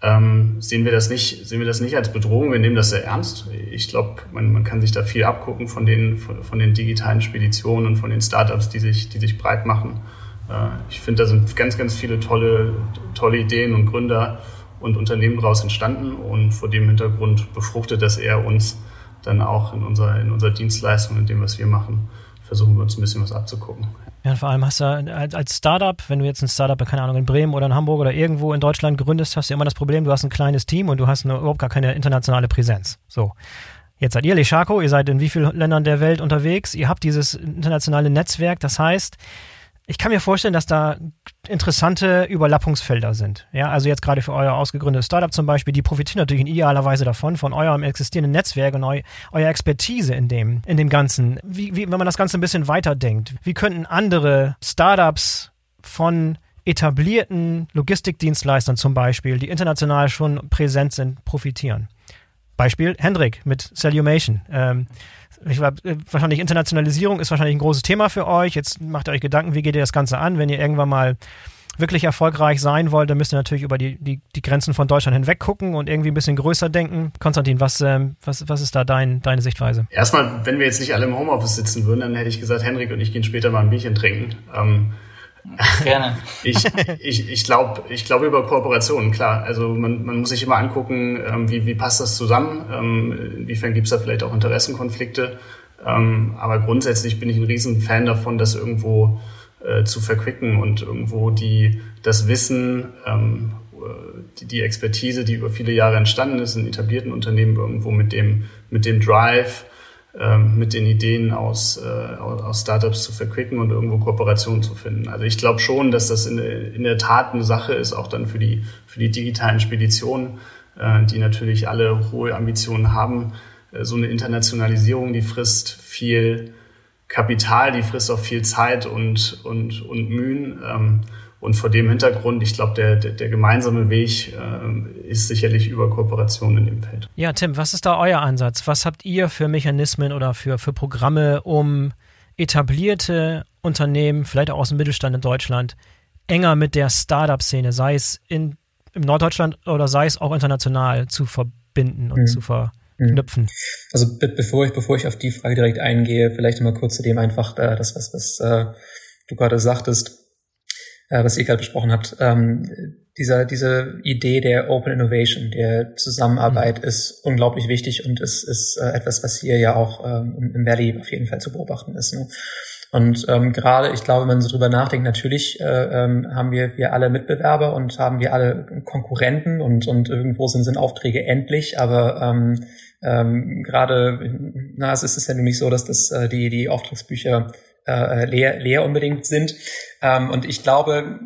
ähm, sehen wir das nicht, sehen wir das nicht als Bedrohung. Wir nehmen das sehr ernst. Ich glaube, man, man kann sich da viel abgucken von den, von, von den digitalen Speditionen und von den Startups, die sich, die sich breit machen. Äh, ich finde, da sind ganz, ganz viele tolle, tolle Ideen und Gründer und Unternehmen daraus entstanden und vor dem Hintergrund befruchtet das eher uns dann auch in unserer, in unserer Dienstleistung, in dem, was wir machen, versuchen wir uns ein bisschen was abzugucken. Ja, vor allem hast du als Startup, wenn du jetzt ein Startup, keine Ahnung, in Bremen oder in Hamburg oder irgendwo in Deutschland gründest, hast du immer das Problem, du hast ein kleines Team und du hast eine, überhaupt gar keine internationale Präsenz. So. Jetzt seid ihr Lechako, ihr seid in wie vielen Ländern der Welt unterwegs, ihr habt dieses internationale Netzwerk, das heißt, ich kann mir vorstellen, dass da interessante Überlappungsfelder sind. Ja, also jetzt gerade für euer ausgegründetes Startup zum Beispiel, die profitieren natürlich in idealer Weise davon, von eurem existierenden Netzwerk und eu eurer Expertise in dem, in dem Ganzen. Wie, wie, wenn man das Ganze ein bisschen weiterdenkt, wie könnten andere Startups von etablierten Logistikdienstleistern zum Beispiel, die international schon präsent sind, profitieren? Beispiel Hendrik mit Salumation. Ähm, ich war, äh, wahrscheinlich Internationalisierung ist wahrscheinlich ein großes Thema für euch. Jetzt macht ihr euch Gedanken, wie geht ihr das Ganze an, wenn ihr irgendwann mal wirklich erfolgreich sein wollt, dann müsst ihr natürlich über die, die, die Grenzen von Deutschland hinweg gucken und irgendwie ein bisschen größer denken. Konstantin, was, ähm, was, was ist da dein, deine Sichtweise? Erstmal, wenn wir jetzt nicht alle im Homeoffice sitzen würden, dann hätte ich gesagt, Henrik und ich gehen später mal ein Bierchen trinken. Ähm, Gerne. ich ich, ich glaube ich glaub über Kooperationen, klar. Also man, man muss sich immer angucken, ähm, wie, wie passt das zusammen, ähm, inwiefern gibt es da vielleicht auch Interessenkonflikte. Ähm, aber grundsätzlich bin ich ein Riesenfan davon, das irgendwo äh, zu verquicken und irgendwo die, das Wissen, ähm, die, die Expertise, die über viele Jahre entstanden ist in etablierten Unternehmen, irgendwo mit dem, mit dem Drive, mit den Ideen aus, äh, aus Startups zu verquicken und irgendwo Kooperationen zu finden. Also ich glaube schon, dass das in, in der Tat eine Sache ist, auch dann für die, für die digitalen Speditionen, äh, die natürlich alle hohe Ambitionen haben. Äh, so eine Internationalisierung, die frisst viel Kapital, die frisst auch viel Zeit und, und, und Mühen. Und vor dem Hintergrund, ich glaube, der, der, der, gemeinsame Weg äh, ist sicherlich über Kooperation in dem Feld. Ja, Tim, was ist da euer Ansatz? Was habt ihr für Mechanismen oder für, für Programme, um etablierte Unternehmen, vielleicht auch aus dem Mittelstand in Deutschland, enger mit der Startup-Szene, sei es in, im Norddeutschland oder sei es auch international, zu verbinden und mhm. zu verknüpfen? Mhm. Also be bevor ich bevor ich auf die Frage direkt eingehe, vielleicht mal kurz zu dem einfach äh, das was was äh, du gerade sagtest äh, was ihr gerade besprochen habt. Ähm, dieser, diese Idee der Open Innovation, der Zusammenarbeit mhm. ist unglaublich wichtig und ist, ist äh, etwas, was hier ja auch ähm, im Valley auf jeden Fall zu beobachten ist. Ne? Und ähm, gerade, ich glaube, wenn man so drüber nachdenkt, natürlich äh, ähm, haben wir, wir alle Mitbewerber und haben wir alle Konkurrenten und, und irgendwo sind, sind Aufträge endlich, aber ähm, ähm, gerade, na, es ist ja nämlich so, dass das äh, die, die Auftragsbücher äh, leer, leer unbedingt sind. Ähm, und ich glaube,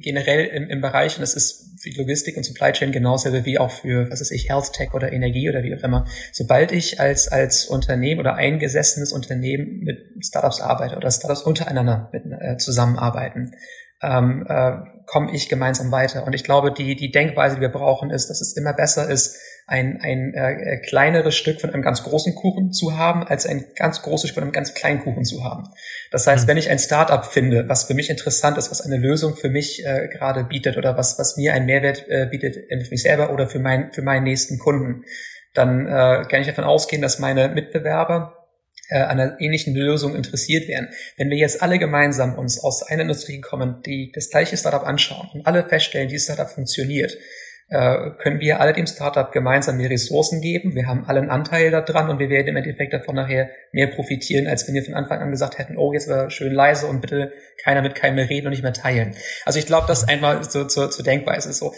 generell im, im Bereich, und das ist für Logistik und Supply Chain genauso wie auch für, was weiß ich, Health Tech oder Energie oder wie auch immer, sobald ich als, als Unternehmen oder eingesessenes Unternehmen mit Startups arbeite oder Startups untereinander mit, äh, zusammenarbeiten, ähm, äh, komme ich gemeinsam weiter. Und ich glaube, die, die Denkweise, die wir brauchen, ist, dass es immer besser ist, ein, ein äh, kleineres Stück von einem ganz großen Kuchen zu haben, als ein ganz großes Stück von einem ganz kleinen Kuchen zu haben. Das heißt, mhm. wenn ich ein Startup finde, was für mich interessant ist, was eine Lösung für mich äh, gerade bietet oder was, was mir einen Mehrwert äh, bietet, für mich selber oder für, mein, für meinen nächsten Kunden, dann äh, kann ich davon ausgehen, dass meine Mitbewerber äh, einer ähnlichen Lösung interessiert wären. Wenn wir jetzt alle gemeinsam uns aus einer Industrie kommen, die das gleiche Startup anschauen und alle feststellen, dieses Startup funktioniert, äh, können wir alle dem Startup gemeinsam mehr Ressourcen geben. Wir haben alle Anteil daran und wir werden im Endeffekt davon nachher mehr profitieren, als wenn wir von Anfang an gesagt hätten, oh, jetzt war schön leise und bitte keiner mit keinem mehr reden und nicht mehr teilen. Also ich glaube, das einmal zur, zur, zur Denkweise so.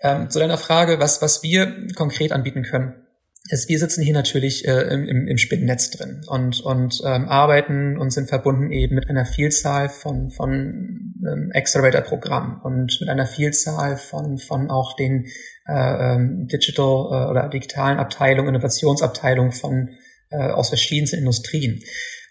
Ähm, zu deiner Frage, was, was wir konkret anbieten können ist, wir sitzen hier natürlich äh, im, im Spinnennetz drin und, und ähm, arbeiten und sind verbunden eben mit einer Vielzahl von, von ähm, Accelerator-Programmen und mit einer Vielzahl von, von auch den äh, ähm, Digital äh, oder digitalen Abteilungen, Innovationsabteilungen von äh, aus verschiedensten Industrien.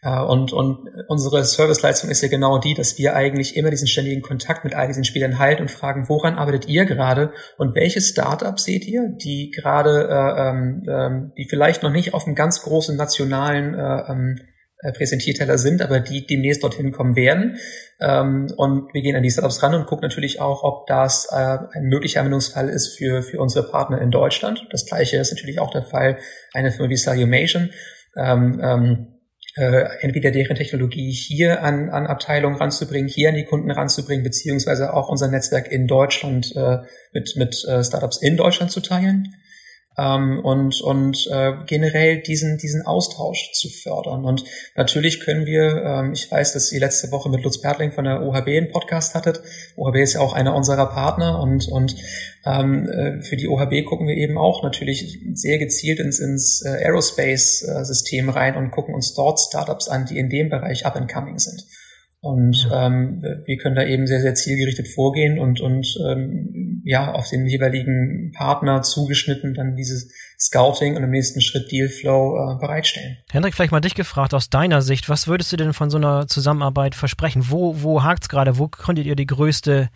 Äh, und, und unsere Serviceleistung ist ja genau die, dass wir eigentlich immer diesen ständigen Kontakt mit all diesen Spielern halten und fragen, woran arbeitet ihr gerade und welche Startups seht ihr, die gerade, äh, ähm, ähm, die vielleicht noch nicht auf einem ganz großen nationalen äh, ähm, äh, Präsentierteller sind, aber die demnächst dorthin kommen werden. Ähm, und wir gehen an die Startups ran und gucken natürlich auch, ob das äh, ein möglicher Anwendungsfall ist für, für unsere Partner in Deutschland. Das gleiche ist natürlich auch der Fall eine Firma wie Salumation. Ähm, ähm, äh, entweder deren Technologie hier an, an Abteilungen ranzubringen, hier an die Kunden ranzubringen, beziehungsweise auch unser Netzwerk in Deutschland äh, mit, mit äh, Startups in Deutschland zu teilen ähm, und, und äh, generell diesen, diesen Austausch zu fördern. Und natürlich können wir, ähm, ich weiß, dass ihr letzte Woche mit Lutz Pertling von der OHB einen Podcast hattet. OHB ist ja auch einer unserer Partner und, und ähm, äh, für die OHB gucken wir eben auch natürlich sehr gezielt ins, ins äh, Aerospace-System rein und gucken uns dort Startups an, die in dem Bereich up and coming sind. Und ähm, wir können da eben sehr, sehr zielgerichtet vorgehen und, und ähm, ja, auf den jeweiligen Partner zugeschnitten dann dieses Scouting und im nächsten Schritt Dealflow äh, bereitstellen. Hendrik, vielleicht mal dich gefragt aus deiner Sicht, was würdest du denn von so einer Zusammenarbeit versprechen? Wo, wo hakt's gerade? Wo könntet ihr die größte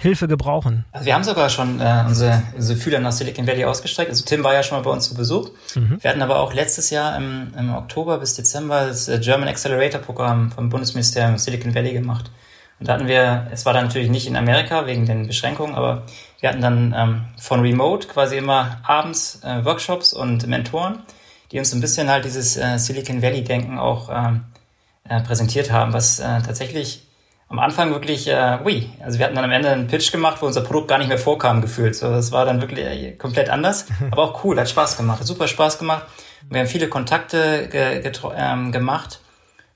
Hilfe gebrauchen? Also wir haben sogar schon äh, unsere, unsere Fühler nach Silicon Valley ausgestreckt. Also Tim war ja schon mal bei uns zu Besuch. Mhm. Wir hatten aber auch letztes Jahr im, im Oktober bis Dezember das äh, German Accelerator Programm vom Bundesministerium Silicon Valley gemacht. Und da hatten wir, es war dann natürlich nicht in Amerika wegen den Beschränkungen, aber wir hatten dann ähm, von Remote quasi immer abends äh, Workshops und Mentoren, die uns ein bisschen halt dieses äh, Silicon Valley-Denken auch ähm, äh, präsentiert haben, was äh, tatsächlich am Anfang wirklich, äh, ui, also wir hatten dann am Ende einen Pitch gemacht, wo unser Produkt gar nicht mehr vorkam gefühlt. So, das war dann wirklich äh, komplett anders, aber auch cool, hat Spaß gemacht, hat super Spaß gemacht. Wir haben viele Kontakte ge ähm, gemacht.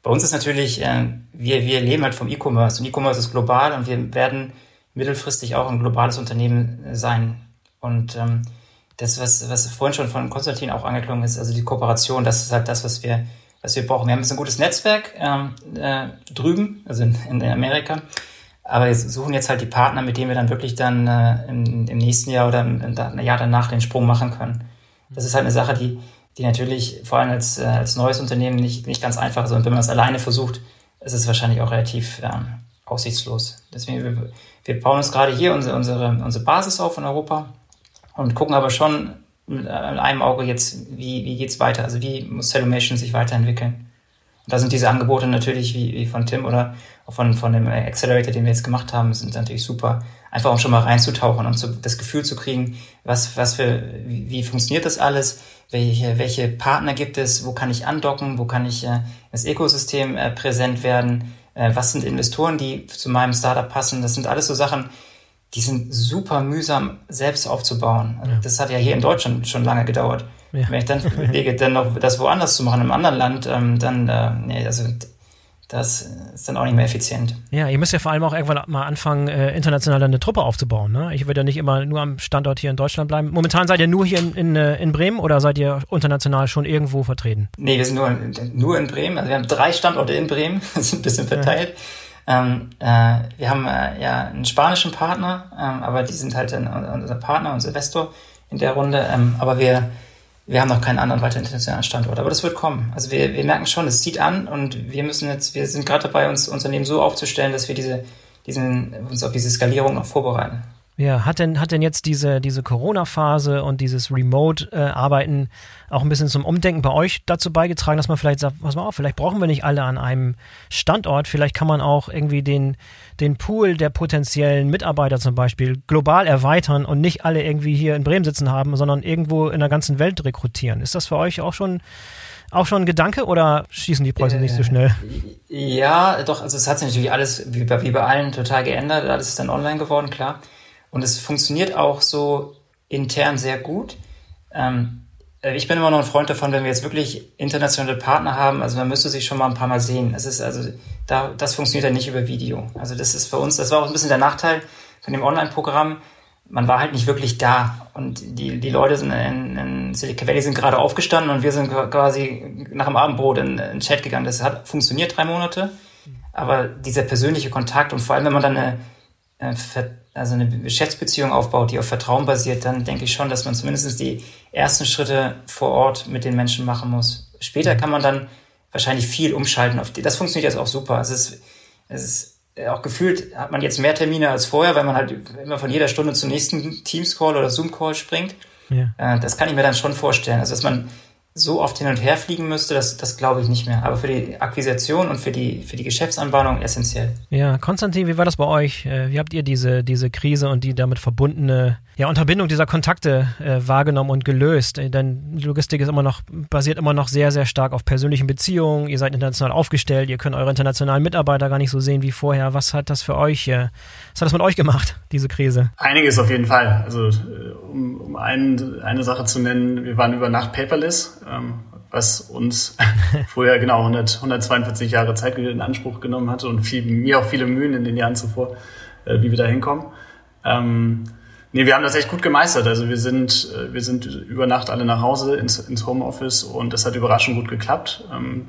Bei uns ist natürlich, äh, wir, wir leben halt vom E-Commerce und E-Commerce ist global und wir werden mittelfristig auch ein globales Unternehmen sein. Und ähm, das, was, was vorhin schon von Konstantin auch angeklungen ist, also die Kooperation, das ist halt das, was wir was wir brauchen. Wir haben jetzt ein gutes Netzwerk ähm, äh, drüben, also in, in Amerika. Aber wir suchen jetzt halt die Partner, mit denen wir dann wirklich dann äh, im, im nächsten Jahr oder im, im Jahr danach den Sprung machen können. Das ist halt eine Sache, die, die natürlich vor allem als, äh, als neues Unternehmen nicht, nicht ganz einfach ist. Und wenn man es alleine versucht, ist es wahrscheinlich auch relativ ähm, aussichtslos. Deswegen, wir, wir bauen uns gerade hier unsere, unsere, unsere Basis auf in Europa und gucken aber schon mit einem Auge jetzt, wie, wie geht's weiter? Also wie muss Cellumation sich weiterentwickeln? Und da sind diese Angebote natürlich, wie, wie von Tim oder auch von, von dem Accelerator, den wir jetzt gemacht haben, sind natürlich super. Einfach um schon mal reinzutauchen und so das Gefühl zu kriegen, was, was für, wie, wie funktioniert das alles? Welche, welche Partner gibt es? Wo kann ich andocken? Wo kann ich äh, das Ökosystem äh, präsent werden? Äh, was sind Investoren, die zu meinem Startup passen? Das sind alles so Sachen, die sind super mühsam selbst aufzubauen. Ja. Das hat ja hier in Deutschland schon lange gedauert. Ja. Wenn ich dann überlege, dann noch das woanders zu machen, in einem anderen Land, ähm, dann, äh, nee, also das ist dann auch nicht mehr effizient. Ja, ihr müsst ja vor allem auch irgendwann mal anfangen, äh, international eine Truppe aufzubauen. Ne? Ich würde ja nicht immer nur am Standort hier in Deutschland bleiben. Momentan seid ihr nur hier in, in, äh, in Bremen oder seid ihr international schon irgendwo vertreten? Nee, wir sind nur, nur in Bremen. Also wir haben drei Standorte in Bremen, sind ein bisschen verteilt. Ja. Ähm, äh, wir haben äh, ja einen spanischen Partner, ähm, aber die sind halt unser Partner, unser Investor in der Runde. Ähm, aber wir, wir haben noch keinen anderen weiteren internationalen Standort. Aber das wird kommen. Also wir, wir merken schon, es zieht an und wir müssen jetzt, wir sind gerade dabei, uns Unternehmen so aufzustellen, dass wir diese, diesen, uns auf diese Skalierung noch vorbereiten. Ja, hat denn, hat denn jetzt diese, diese Corona-Phase und dieses Remote-Arbeiten auch ein bisschen zum Umdenken bei euch dazu beigetragen, dass man vielleicht sagt, pass mal auf, vielleicht brauchen wir nicht alle an einem Standort, vielleicht kann man auch irgendwie den, den Pool der potenziellen Mitarbeiter zum Beispiel global erweitern und nicht alle irgendwie hier in Bremen sitzen haben, sondern irgendwo in der ganzen Welt rekrutieren. Ist das für euch auch schon auch schon ein Gedanke oder schießen die Preußen äh, nicht so schnell? Ja, doch, also es hat sich natürlich alles wie bei, wie bei allen total geändert. Alles ist dann online geworden, klar. Und es funktioniert auch so intern sehr gut. Ähm, äh, ich bin immer noch ein Freund davon, wenn wir jetzt wirklich internationale Partner haben, also man müsste sich schon mal ein paar Mal sehen. Es ist also, da, das funktioniert ja nicht über Video. Also das ist für uns, das war auch ein bisschen der Nachteil von dem Online-Programm. Man war halt nicht wirklich da. Und die, die Leute sind in, in Silicon Valley sind gerade aufgestanden und wir sind quasi nach dem Abendbrot in, in den Chat gegangen. Das hat funktioniert drei Monate. Aber dieser persönliche Kontakt und vor allem, wenn man dann eine, eine also eine Geschäftsbeziehung aufbaut, die auf Vertrauen basiert, dann denke ich schon, dass man zumindest die ersten Schritte vor Ort mit den Menschen machen muss. Später kann man dann wahrscheinlich viel umschalten. Auf die, das funktioniert jetzt auch super. Es ist, es ist auch gefühlt hat man jetzt mehr Termine als vorher, weil man halt immer von jeder Stunde zum nächsten Teams-Call oder Zoom-Call springt. Ja. Äh, das kann ich mir dann schon vorstellen. Also, dass man so oft hin und her fliegen müsste, das, das glaube ich nicht mehr. Aber für die Akquisition und für die, für die Geschäftsanbahnung essentiell. Ja, Konstantin, wie war das bei euch? Äh, wie habt ihr diese, diese Krise und die damit verbundene ja, Unterbindung dieser Kontakte äh, wahrgenommen und gelöst. Äh, denn Logistik ist immer noch, basiert immer noch sehr, sehr stark auf persönlichen Beziehungen. Ihr seid international aufgestellt, ihr könnt eure internationalen Mitarbeiter gar nicht so sehen wie vorher. Was hat das für euch, äh, was hat das mit euch gemacht, diese Krise? Einiges auf jeden Fall. Also äh, um, um ein, eine Sache zu nennen, wir waren über Nacht paperless. Ähm, was uns vorher genau 100, 142 Jahre Zeit in Anspruch genommen hatte und viel, mir auch viele Mühen in den Jahren zuvor, äh, wie wir da hinkommen. Ähm, nee, wir haben das echt gut gemeistert. Also wir sind, äh, wir sind über Nacht alle nach Hause ins, ins Homeoffice und das hat überraschend gut geklappt. Ähm,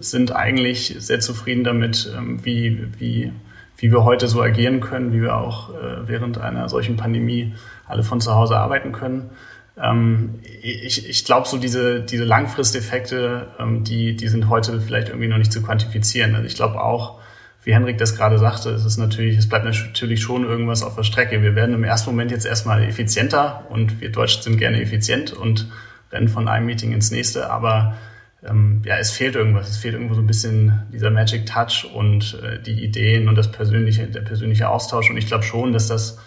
sind eigentlich sehr zufrieden damit, ähm, wie, wie, wie wir heute so agieren können, wie wir auch äh, während einer solchen Pandemie alle von zu Hause arbeiten können. Ähm, ich ich glaube, so diese, diese Langfristeffekte, ähm, die, die sind heute vielleicht irgendwie noch nicht zu quantifizieren. Also ich glaube auch, wie Henrik das gerade sagte, es ist natürlich, es bleibt natürlich schon irgendwas auf der Strecke. Wir werden im ersten Moment jetzt erstmal effizienter und wir Deutschen sind gerne effizient und rennen von einem Meeting ins nächste, aber ähm, ja, es fehlt irgendwas. Es fehlt irgendwo so ein bisschen dieser Magic Touch und äh, die Ideen und das persönliche, der persönliche Austausch. Und ich glaube schon, dass das,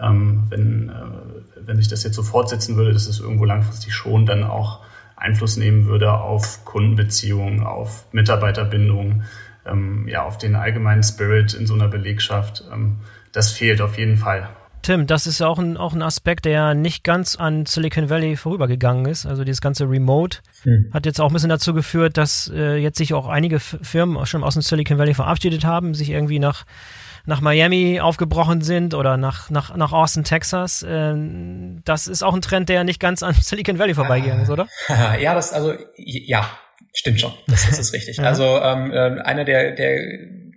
ähm, wenn, äh, wenn sich das jetzt so fortsetzen würde, dass es irgendwo langfristig schon dann auch Einfluss nehmen würde auf Kundenbeziehungen, auf Mitarbeiterbindung ähm, ja, auf den allgemeinen Spirit in so einer Belegschaft. Ähm, das fehlt auf jeden Fall. Tim, das ist auch ein, auch ein Aspekt, der nicht ganz an Silicon Valley vorübergegangen ist. Also dieses ganze Remote hm. hat jetzt auch ein bisschen dazu geführt, dass äh, jetzt sich auch einige Firmen schon aus dem Silicon Valley verabschiedet haben, sich irgendwie nach nach Miami aufgebrochen sind oder nach, nach, nach Austin, Texas. Ähm, das ist auch ein Trend, der nicht ganz an Silicon Valley vorbeigegangen ist, oder? Ja, das, also, ja, Stimmt schon, das, das ist richtig. Also ähm, äh, einer der, der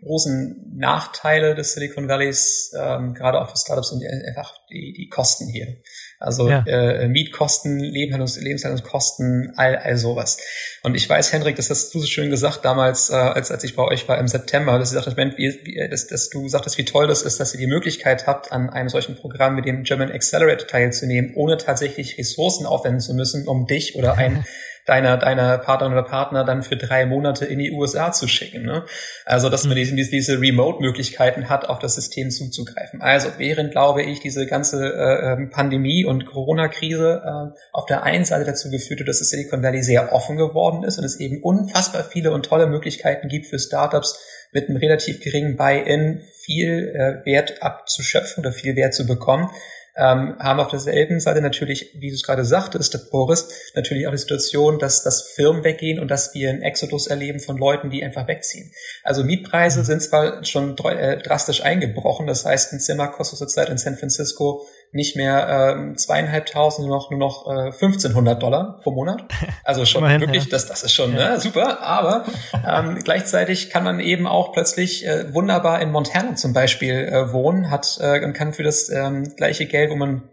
großen Nachteile des Silicon Valleys, ähm, gerade auch für Startups, sind einfach die, die Kosten hier. Also ja. äh, Mietkosten, Lebenshaltungs Lebenshaltungskosten, all, all sowas. Und ich weiß, Hendrik, das hast du so schön gesagt damals, äh, als, als ich bei euch war im September, dass, ich sagte, wie, wie, dass, dass du sagtest, wie toll das ist, dass ihr die Möglichkeit habt, an einem solchen Programm wie dem German Accelerator teilzunehmen, ohne tatsächlich Ressourcen aufwenden zu müssen, um dich oder ein deiner, deiner Partnerin oder Partner dann für drei Monate in die USA zu schicken. Ne? Also, dass man mhm. diese, diese Remote-Möglichkeiten hat, auf das System zuzugreifen. Also, während, glaube ich, diese ganze äh, ähm, Pandemie und Corona-Krise äh, auf der einen Seite dazu geführt hat, dass das Silicon Valley sehr offen geworden ist und es eben unfassbar viele und tolle Möglichkeiten gibt für Startups, mit einem relativ geringen Buy-in viel äh, Wert abzuschöpfen oder viel Wert zu bekommen ähm, haben auf derselben Seite natürlich, wie du es gerade sagtest, Boris, natürlich auch die Situation, dass, dass Firmen weggehen und dass wir einen Exodus erleben von Leuten, die einfach wegziehen. Also Mietpreise sind zwar schon äh, drastisch eingebrochen, das heißt, ein Zimmer kostet zurzeit in San Francisco nicht mehr ähm, zweieinhalbtausend, nur noch, nur noch äh, 1500 Dollar pro Monat. Also schon Immerhin, wirklich, ja. das, das ist schon ja. ne, super. Aber ähm, gleichzeitig kann man eben auch plötzlich äh, wunderbar in Montana zum Beispiel äh, wohnen, hat äh, und kann für das ähm, gleiche Geld, wo man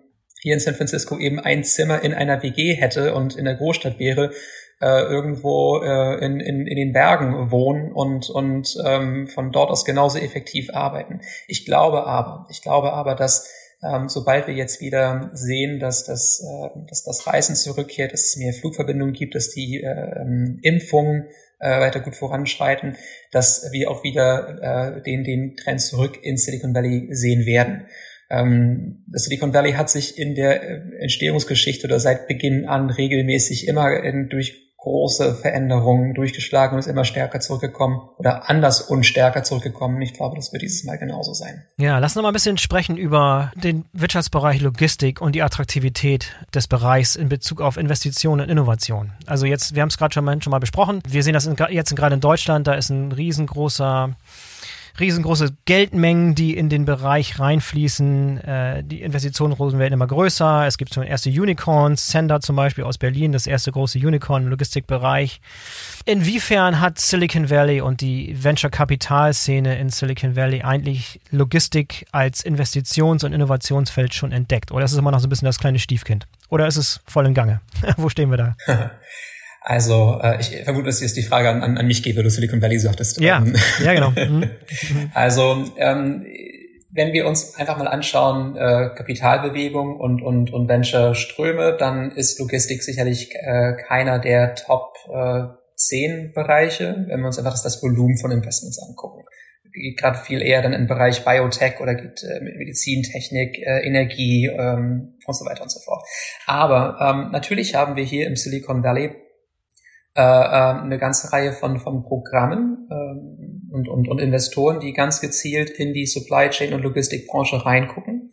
hier in San Francisco eben ein Zimmer in einer WG hätte und in der Großstadt wäre, äh, irgendwo äh, in, in, in den Bergen wohnen und, und ähm, von dort aus genauso effektiv arbeiten. Ich glaube aber, ich glaube aber, dass ähm, sobald wir jetzt wieder sehen, dass das, äh, dass das Reisen zurückkehrt, dass es mehr Flugverbindungen gibt, dass die äh, Impfungen äh, weiter gut voranschreiten, dass wir auch wieder äh, den, den Trend zurück in Silicon Valley sehen werden. Ähm, das Silicon Valley hat sich in der äh, Entstehungsgeschichte oder seit Beginn an regelmäßig immer in, durch große Veränderungen durchgeschlagen und ist immer stärker zurückgekommen oder anders und stärker zurückgekommen. Ich glaube, das wird dieses Mal genauso sein. Ja, lass uns mal ein bisschen sprechen über den Wirtschaftsbereich Logistik und die Attraktivität des Bereichs in Bezug auf Investitionen und Innovation. Also jetzt, wir haben es gerade schon, schon mal besprochen. Wir sehen das in, jetzt gerade in Deutschland, da ist ein riesengroßer riesengroße Geldmengen, die in den Bereich reinfließen. Äh, die Investitionen werden immer größer. Es gibt schon erste Unicorns, Sender zum Beispiel aus Berlin, das erste große Unicorn im Logistikbereich. Inwiefern hat Silicon Valley und die Venture-Kapital-Szene in Silicon Valley eigentlich Logistik als Investitions- und Innovationsfeld schon entdeckt? Oder ist es immer noch so ein bisschen das kleine Stiefkind? Oder ist es voll in Gange? Wo stehen wir da? Also äh, ich vermute, dass jetzt die Frage an, an, an mich geht, weil du Silicon Valley sagtest. Ja, ähm, ja genau. Mhm. also ähm, wenn wir uns einfach mal anschauen, äh, Kapitalbewegung und, und, und Venture-Ströme, dann ist Logistik sicherlich äh, keiner der Top äh, 10 Bereiche, wenn wir uns einfach das, das Volumen von Investments angucken. geht gerade viel eher dann im Bereich Biotech oder geht äh, Medizintechnik, äh, Energie ähm, und so weiter und so fort. Aber ähm, natürlich haben wir hier im Silicon Valley äh, äh, eine ganze Reihe von, von Programmen äh, und, und, und Investoren, die ganz gezielt in die Supply Chain und Logistikbranche reingucken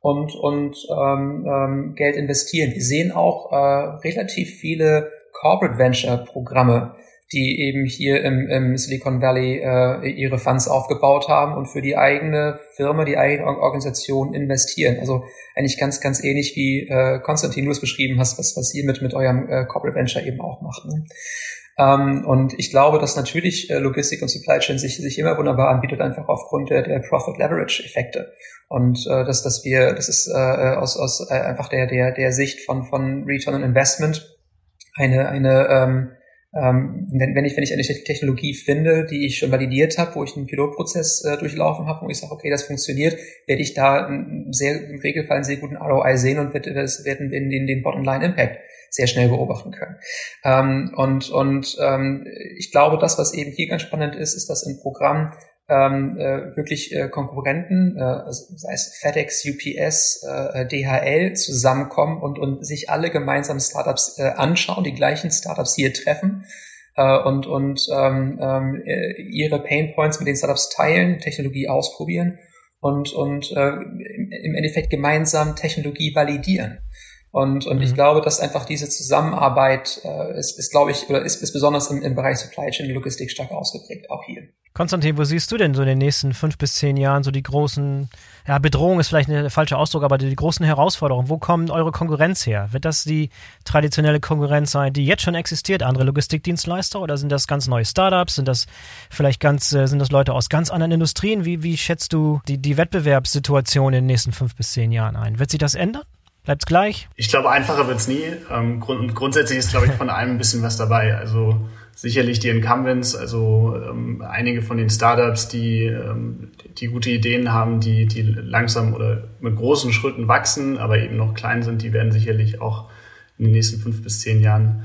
und, und ähm, ähm, Geld investieren. Wir sehen auch äh, relativ viele Corporate Venture Programme, die eben hier im, im Silicon Valley äh, ihre Funds aufgebaut haben und für die eigene Firma, die eigene Organisation investieren. Also eigentlich ganz, ganz ähnlich wie äh, Konstantin du es beschrieben hast, was, was ihr mit, mit eurem äh, Corporate Venture eben auch macht. Ne? Ähm, und ich glaube, dass natürlich äh, Logistik und Supply Chain sich, sich immer wunderbar anbietet, einfach aufgrund der, der Profit Leverage Effekte. Und äh, dass, dass wir, das ist äh, aus, aus äh, einfach der, der, der Sicht von, von Return on Investment eine, eine ähm, ähm, wenn, wenn ich wenn ich eine Technologie finde, die ich schon validiert habe, wo ich einen Pilotprozess äh, durchlaufen habe, wo ich sage, okay, das funktioniert, werde ich da einen sehr, im Regelfall einen sehr guten ROI sehen und das, werden den, den, den Bottom-Line Impact sehr schnell beobachten können. Ähm, und und ähm, ich glaube, das, was eben hier ganz spannend ist, ist, dass im Programm ähm, äh, wirklich äh, Konkurrenten, äh, sei es FedEx, UPS, äh, DHL zusammenkommen und, und sich alle gemeinsam Startups äh, anschauen, die gleichen Startups hier treffen äh, und, und ähm, ähm, äh, ihre Painpoints mit den Startups teilen, Technologie ausprobieren und, und äh, im Endeffekt gemeinsam Technologie validieren. Und, und mhm. ich glaube, dass einfach diese Zusammenarbeit äh, ist, ist glaube ich, oder ist, ist besonders im, im Bereich Supply Chain Logistik stark ausgeprägt, auch hier. Konstantin, wo siehst du denn so in den nächsten fünf bis zehn Jahren so die großen, ja, Bedrohung ist vielleicht ein falscher Ausdruck, aber die großen Herausforderungen? Wo kommen eure Konkurrenz her? Wird das die traditionelle Konkurrenz sein, die jetzt schon existiert, andere Logistikdienstleister, oder sind das ganz neue Startups? Sind das vielleicht ganz, äh, sind das Leute aus ganz anderen Industrien? Wie, wie schätzt du die, die Wettbewerbssituation in den nächsten fünf bis zehn Jahren ein? Wird sich das ändern? Bleibt's gleich? Ich glaube, einfacher wird's nie. Ähm, grund grundsätzlich ist, glaube ich, von allem ein bisschen was dabei. Also sicherlich die Incumbents, also ähm, einige von den Startups, die, ähm, die gute Ideen haben, die, die langsam oder mit großen Schritten wachsen, aber eben noch klein sind, die werden sicherlich auch in den nächsten fünf bis zehn Jahren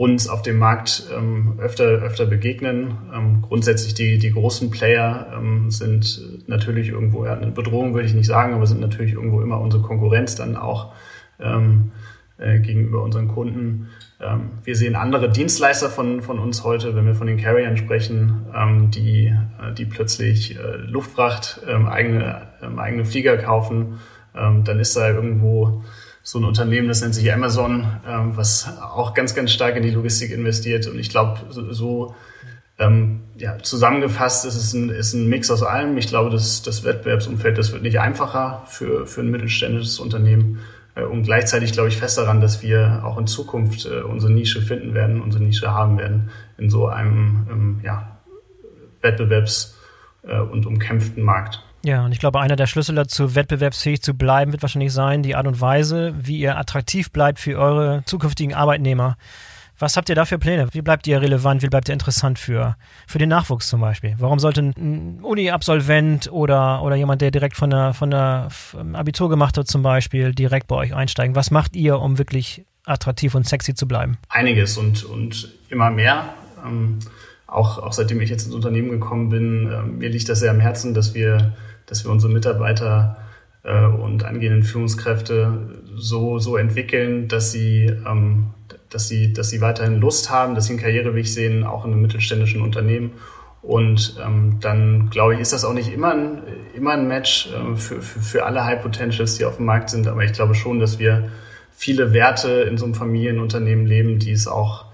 uns auf dem Markt ähm, öfter, öfter begegnen. Ähm, grundsätzlich die, die großen Player ähm, sind natürlich irgendwo, ja, eine Bedrohung würde ich nicht sagen, aber sind natürlich irgendwo immer unsere Konkurrenz dann auch ähm, äh, gegenüber unseren Kunden. Ähm, wir sehen andere Dienstleister von, von uns heute, wenn wir von den Carriern sprechen, ähm, die, äh, die plötzlich äh, Luftfracht, eigene, eigene Flieger kaufen. Dann ist da irgendwo so ein Unternehmen, das nennt sich Amazon, ähm, was auch ganz, ganz stark in die Logistik investiert. Und ich glaube, so, so ähm, ja, zusammengefasst ist es ein, ist ein Mix aus allem. Ich glaube, das, das Wettbewerbsumfeld, das wird nicht einfacher für, für ein mittelständisches Unternehmen. Äh, und gleichzeitig glaube ich fest daran, dass wir auch in Zukunft äh, unsere Nische finden werden, unsere Nische haben werden in so einem ähm, ja, Wettbewerbs- äh, und umkämpften Markt. Ja, und ich glaube, einer der Schlüssel dazu, wettbewerbsfähig zu bleiben, wird wahrscheinlich sein, die Art und Weise, wie ihr attraktiv bleibt für eure zukünftigen Arbeitnehmer. Was habt ihr da für Pläne? Wie bleibt ihr relevant? Wie bleibt ihr interessant für, für den Nachwuchs zum Beispiel? Warum sollte ein Uni-Absolvent oder, oder jemand, der direkt von der, von der Abitur gemacht hat zum Beispiel, direkt bei euch einsteigen? Was macht ihr, um wirklich attraktiv und sexy zu bleiben? Einiges und, und immer mehr. Ähm, auch, auch seitdem ich jetzt ins Unternehmen gekommen bin, äh, mir liegt das sehr am Herzen, dass wir dass wir unsere Mitarbeiter äh, und angehenden Führungskräfte so, so entwickeln, dass sie, ähm, dass, sie, dass sie weiterhin Lust haben, dass sie einen Karriereweg sehen, auch in einem mittelständischen Unternehmen. Und ähm, dann glaube ich, ist das auch nicht immer ein, immer ein Match äh, für, für, für alle High Potentials, die auf dem Markt sind. Aber ich glaube schon, dass wir viele Werte in so einem Familienunternehmen leben, die es auch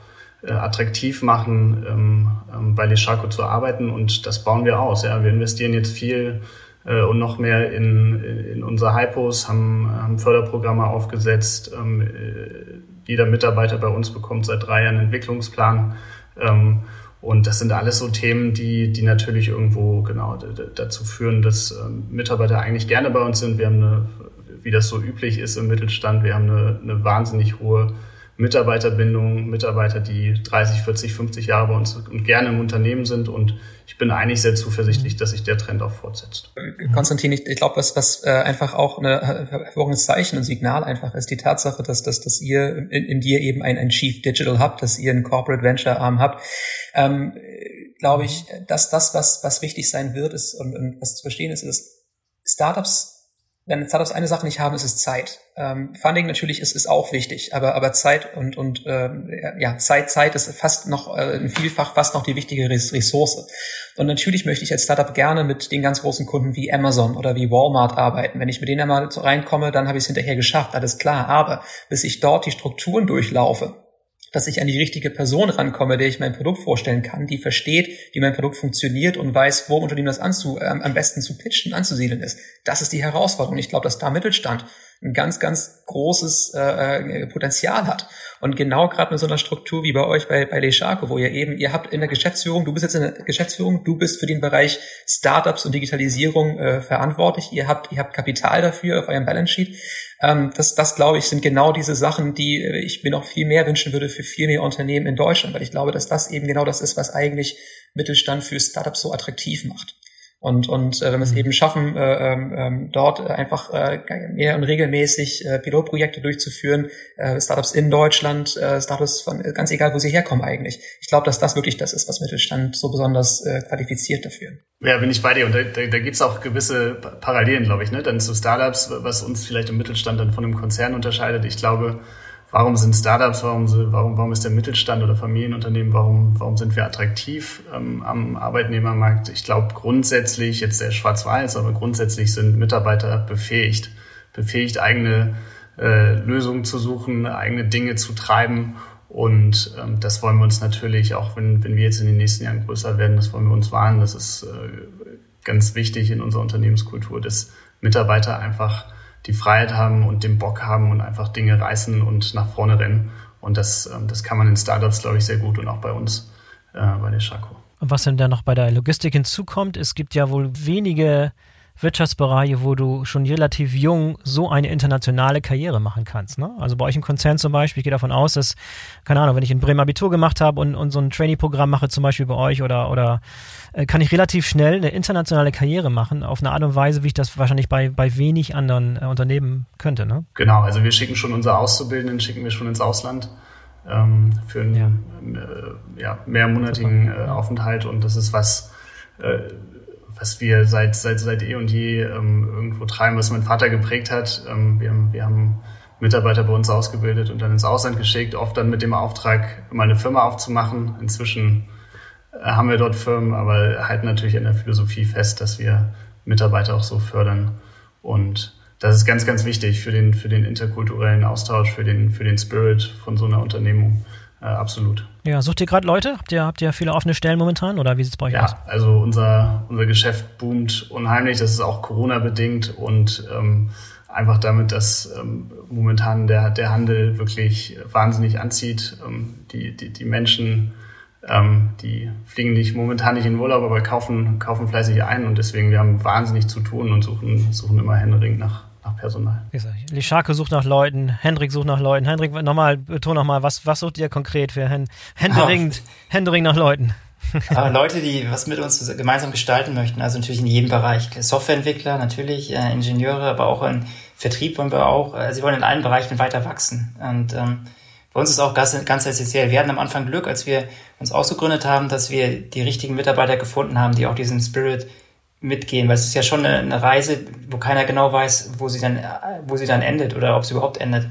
äh, attraktiv machen, ähm, ähm, bei Leschaco zu arbeiten. Und das bauen wir aus. Ja. Wir investieren jetzt viel äh, und noch mehr in, in unsere Hypos, haben, haben Förderprogramme aufgesetzt. Ähm, äh, jeder Mitarbeiter bei uns bekommt seit drei Jahren einen Entwicklungsplan. Ähm, und das sind alles so Themen, die, die natürlich irgendwo genau dazu führen, dass ähm, Mitarbeiter eigentlich gerne bei uns sind. Wir haben eine, wie das so üblich ist im Mittelstand, wir haben eine, eine wahnsinnig hohe Mitarbeiterbindung, Mitarbeiter, die 30, 40, 50 Jahre bei uns und gerne im Unternehmen sind. Und ich bin eigentlich sehr zuversichtlich, dass sich der Trend auch fortsetzt. Konstantin, ich, ich glaube, was, was äh, einfach auch ein hervorragendes Zeichen und Signal einfach ist, die Tatsache, dass, dass, dass ihr in, in dir eben ein, ein Chief Digital habt, dass ihr einen Corporate Venture Arm habt. Ähm, glaube ich, dass das, was, was wichtig sein wird, ist und, und was zu verstehen ist, ist, Startups wenn Startups eine Sache nicht haben, ist es Zeit. Ähm, Funding natürlich ist, ist auch wichtig, aber, aber Zeit und, und ähm, ja, Zeit, Zeit ist fast noch äh, ein Vielfach fast noch die wichtige Ressource. Und natürlich möchte ich als Startup gerne mit den ganz großen Kunden wie Amazon oder wie Walmart arbeiten. Wenn ich mit denen einmal reinkomme, dann habe ich es hinterher geschafft, alles klar. Aber bis ich dort die Strukturen durchlaufe, dass ich an die richtige Person rankomme, der ich mein Produkt vorstellen kann, die versteht, wie mein Produkt funktioniert und weiß, wo im Unternehmen das anzu, äh, am besten zu pitchen, anzusiedeln ist. Das ist die Herausforderung. Ich glaube, dass da Mittelstand ein ganz, ganz großes äh, äh Potenzial hat. Und genau gerade mit so einer Struktur wie bei euch bei, bei Lesharko, wo ihr eben, ihr habt in der Geschäftsführung, du bist jetzt in der Geschäftsführung, du bist für den Bereich Startups und Digitalisierung äh, verantwortlich. Ihr habt, ihr habt Kapital dafür auf eurem Balance Sheet. Ähm, das, das glaube ich, sind genau diese Sachen, die äh, ich mir noch viel mehr wünschen würde für viel mehr Unternehmen in Deutschland, weil ich glaube, dass das eben genau das ist, was eigentlich Mittelstand für Startups so attraktiv macht. Und, und äh, wenn wir es mhm. eben schaffen, äh, ähm, ähm dort einfach äh, mehr und regelmäßig äh, Pilotprojekte durchzuführen, äh, Startups in Deutschland, äh, Startups von ganz egal, wo sie herkommen eigentlich. Ich glaube, dass das wirklich das ist, was Mittelstand so besonders äh, qualifiziert dafür. Ja, bin ich bei dir. Und da, da, da gibt es auch gewisse Parallelen, glaube ich, ne? Dann zu Startups, was uns vielleicht im Mittelstand dann von einem Konzern unterscheidet. Ich glaube, warum sind Startups, warum, warum, warum ist der Mittelstand oder Familienunternehmen, warum, warum sind wir attraktiv ähm, am Arbeitnehmermarkt? Ich glaube grundsätzlich, jetzt sehr schwarz-weiß, aber grundsätzlich sind Mitarbeiter befähigt, befähigt eigene äh, Lösungen zu suchen, eigene Dinge zu treiben. Und ähm, das wollen wir uns natürlich, auch wenn, wenn wir jetzt in den nächsten Jahren größer werden, das wollen wir uns wahren. Das ist äh, ganz wichtig in unserer Unternehmenskultur, dass Mitarbeiter einfach die Freiheit haben und den Bock haben und einfach Dinge reißen und nach vorne rennen. Und das, ähm, das kann man in Startups, glaube ich, sehr gut und auch bei uns, äh, bei der Schako. Und was denn da noch bei der Logistik hinzukommt, es gibt ja wohl wenige Wirtschaftsbereiche, wo du schon relativ jung so eine internationale Karriere machen kannst. Ne? Also bei euch im Konzern zum Beispiel, ich gehe davon aus, dass, keine Ahnung, wenn ich in Bremen Abitur gemacht habe und, und so ein Trainee-Programm mache, zum Beispiel bei euch, oder, oder kann ich relativ schnell eine internationale Karriere machen, auf eine Art und Weise, wie ich das wahrscheinlich bei, bei wenig anderen äh, Unternehmen könnte. Ne? Genau, also wir schicken schon unsere Auszubildenden, schicken wir schon ins Ausland ähm, für einen ja. Äh, ja, mehrmonatigen äh, Aufenthalt und das ist was, äh, was wir seit, seit, seit eh und je ähm, irgendwo treiben, was mein Vater geprägt hat. Ähm, wir, haben, wir haben Mitarbeiter bei uns ausgebildet und dann ins Ausland geschickt, oft dann mit dem Auftrag, mal eine Firma aufzumachen. Inzwischen äh, haben wir dort Firmen, aber halten natürlich an der Philosophie fest, dass wir Mitarbeiter auch so fördern. Und das ist ganz, ganz wichtig für den, für den interkulturellen Austausch, für den, für den Spirit von so einer Unternehmung. Äh, absolut. Ja, sucht ihr gerade Leute? Habt ihr, habt ihr viele offene Stellen momentan oder wie sieht es bei euch ja, aus? Ja, also unser, unser Geschäft boomt unheimlich. Das ist auch Corona-bedingt und ähm, einfach damit, dass ähm, momentan der, der Handel wirklich wahnsinnig anzieht. Ähm, die, die, die Menschen, ähm, die fliegen nicht momentan nicht in Urlaub, aber kaufen, kaufen fleißig ein und deswegen wir haben wahnsinnig zu tun und suchen, suchen immer händeringend nach, nach Personal. Lischake sucht nach Leuten, Hendrik sucht nach Leuten. Hendrik, nochmal, beton nochmal, was, was sucht ihr konkret für händeringend, händeringend nach Leuten? Aber Leute, die was mit uns gemeinsam gestalten möchten, also natürlich in jedem Bereich. Softwareentwickler natürlich, äh, Ingenieure, aber auch in Vertrieb wollen wir auch, äh, sie wollen in allen Bereichen weiter wachsen. Und ähm, bei uns ist auch ganz, ganz essentiell, wir hatten am Anfang Glück, als wir uns ausgegründet haben, dass wir die richtigen Mitarbeiter gefunden haben, die auch diesen Spirit mitgehen, weil es ist ja schon eine, eine, Reise, wo keiner genau weiß, wo sie dann, wo sie dann endet oder ob sie überhaupt endet.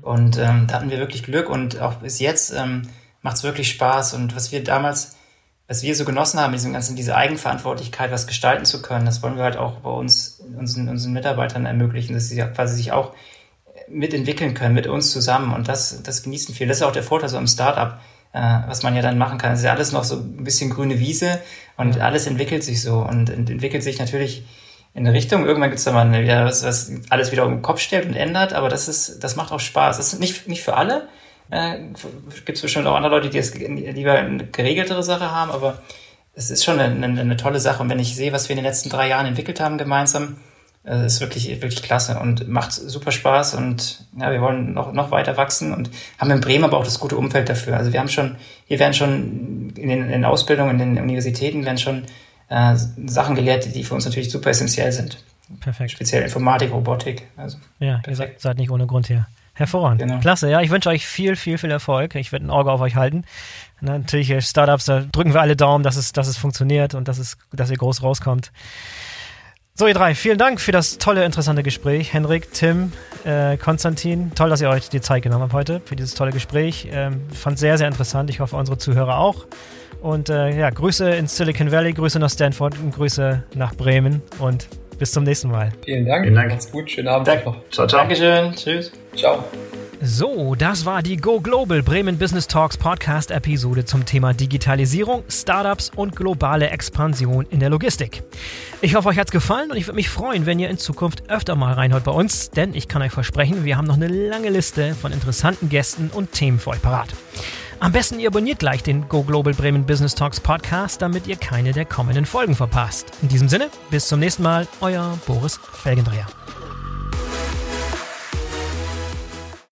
Und ähm, da hatten wir wirklich Glück und auch bis jetzt ähm, macht es wirklich Spaß. Und was wir damals, was wir so genossen haben, diesem ganzen, diese Eigenverantwortlichkeit, was gestalten zu können, das wollen wir halt auch bei uns, unseren, unseren Mitarbeitern ermöglichen, dass sie quasi sich auch mitentwickeln können mit uns zusammen. Und das, das genießen viele. Das ist auch der Vorteil so im Startup äh, was man ja dann machen kann. Es ist ja alles noch so ein bisschen grüne Wiese und alles entwickelt sich so und entwickelt sich natürlich in eine Richtung. Irgendwann gibt es da mal wieder was, was alles wieder um den Kopf stellt und ändert, aber das ist, das macht auch Spaß. Das ist nicht, nicht für alle. Äh, gibt es bestimmt auch andere Leute, die es lieber eine geregeltere Sache haben, aber es ist schon eine, eine, eine tolle Sache. Und wenn ich sehe, was wir in den letzten drei Jahren entwickelt haben gemeinsam, das ist wirklich, wirklich klasse und macht super Spaß und ja, wir wollen noch, noch weiter wachsen und haben in Bremen aber auch das gute Umfeld dafür. Also wir haben schon, hier werden schon in den, in den Ausbildungen, in den Universitäten werden schon äh, Sachen gelehrt, die für uns natürlich super essentiell sind. Perfekt. Speziell Informatik, Robotik. Also ja, perfekt. ihr seid, seid nicht ohne Grund hier. Hervorragend. Genau. Klasse, ja. Ich wünsche euch viel, viel, viel Erfolg. Ich werde ein Auge auf euch halten. Natürlich, äh, Startups, da drücken wir alle Daumen, dass es, dass es funktioniert und dass, es, dass ihr groß rauskommt. So, ihr drei, vielen Dank für das tolle, interessante Gespräch. Henrik, Tim, äh, Konstantin, toll, dass ihr euch die Zeit genommen habt heute für dieses tolle Gespräch. Ähm, fand sehr, sehr interessant. Ich hoffe, unsere Zuhörer auch. Und äh, ja, Grüße ins Silicon Valley, Grüße nach Stanford und Grüße nach Bremen und bis zum nächsten Mal. Vielen Dank. Vielen Dank. Macht's gut. Schönen Abend. Dank. Ciao, ciao. Dankeschön. Tschüss. Ciao. So, das war die Go Global Bremen Business Talks Podcast Episode zum Thema Digitalisierung, Startups und globale Expansion in der Logistik. Ich hoffe, euch hat's gefallen und ich würde mich freuen, wenn ihr in Zukunft öfter mal reinhört bei uns, denn ich kann euch versprechen, wir haben noch eine lange Liste von interessanten Gästen und Themen für euch parat. Am besten ihr abonniert gleich den Go Global Bremen Business Talks Podcast, damit ihr keine der kommenden Folgen verpasst. In diesem Sinne, bis zum nächsten Mal, euer Boris Felgendreher.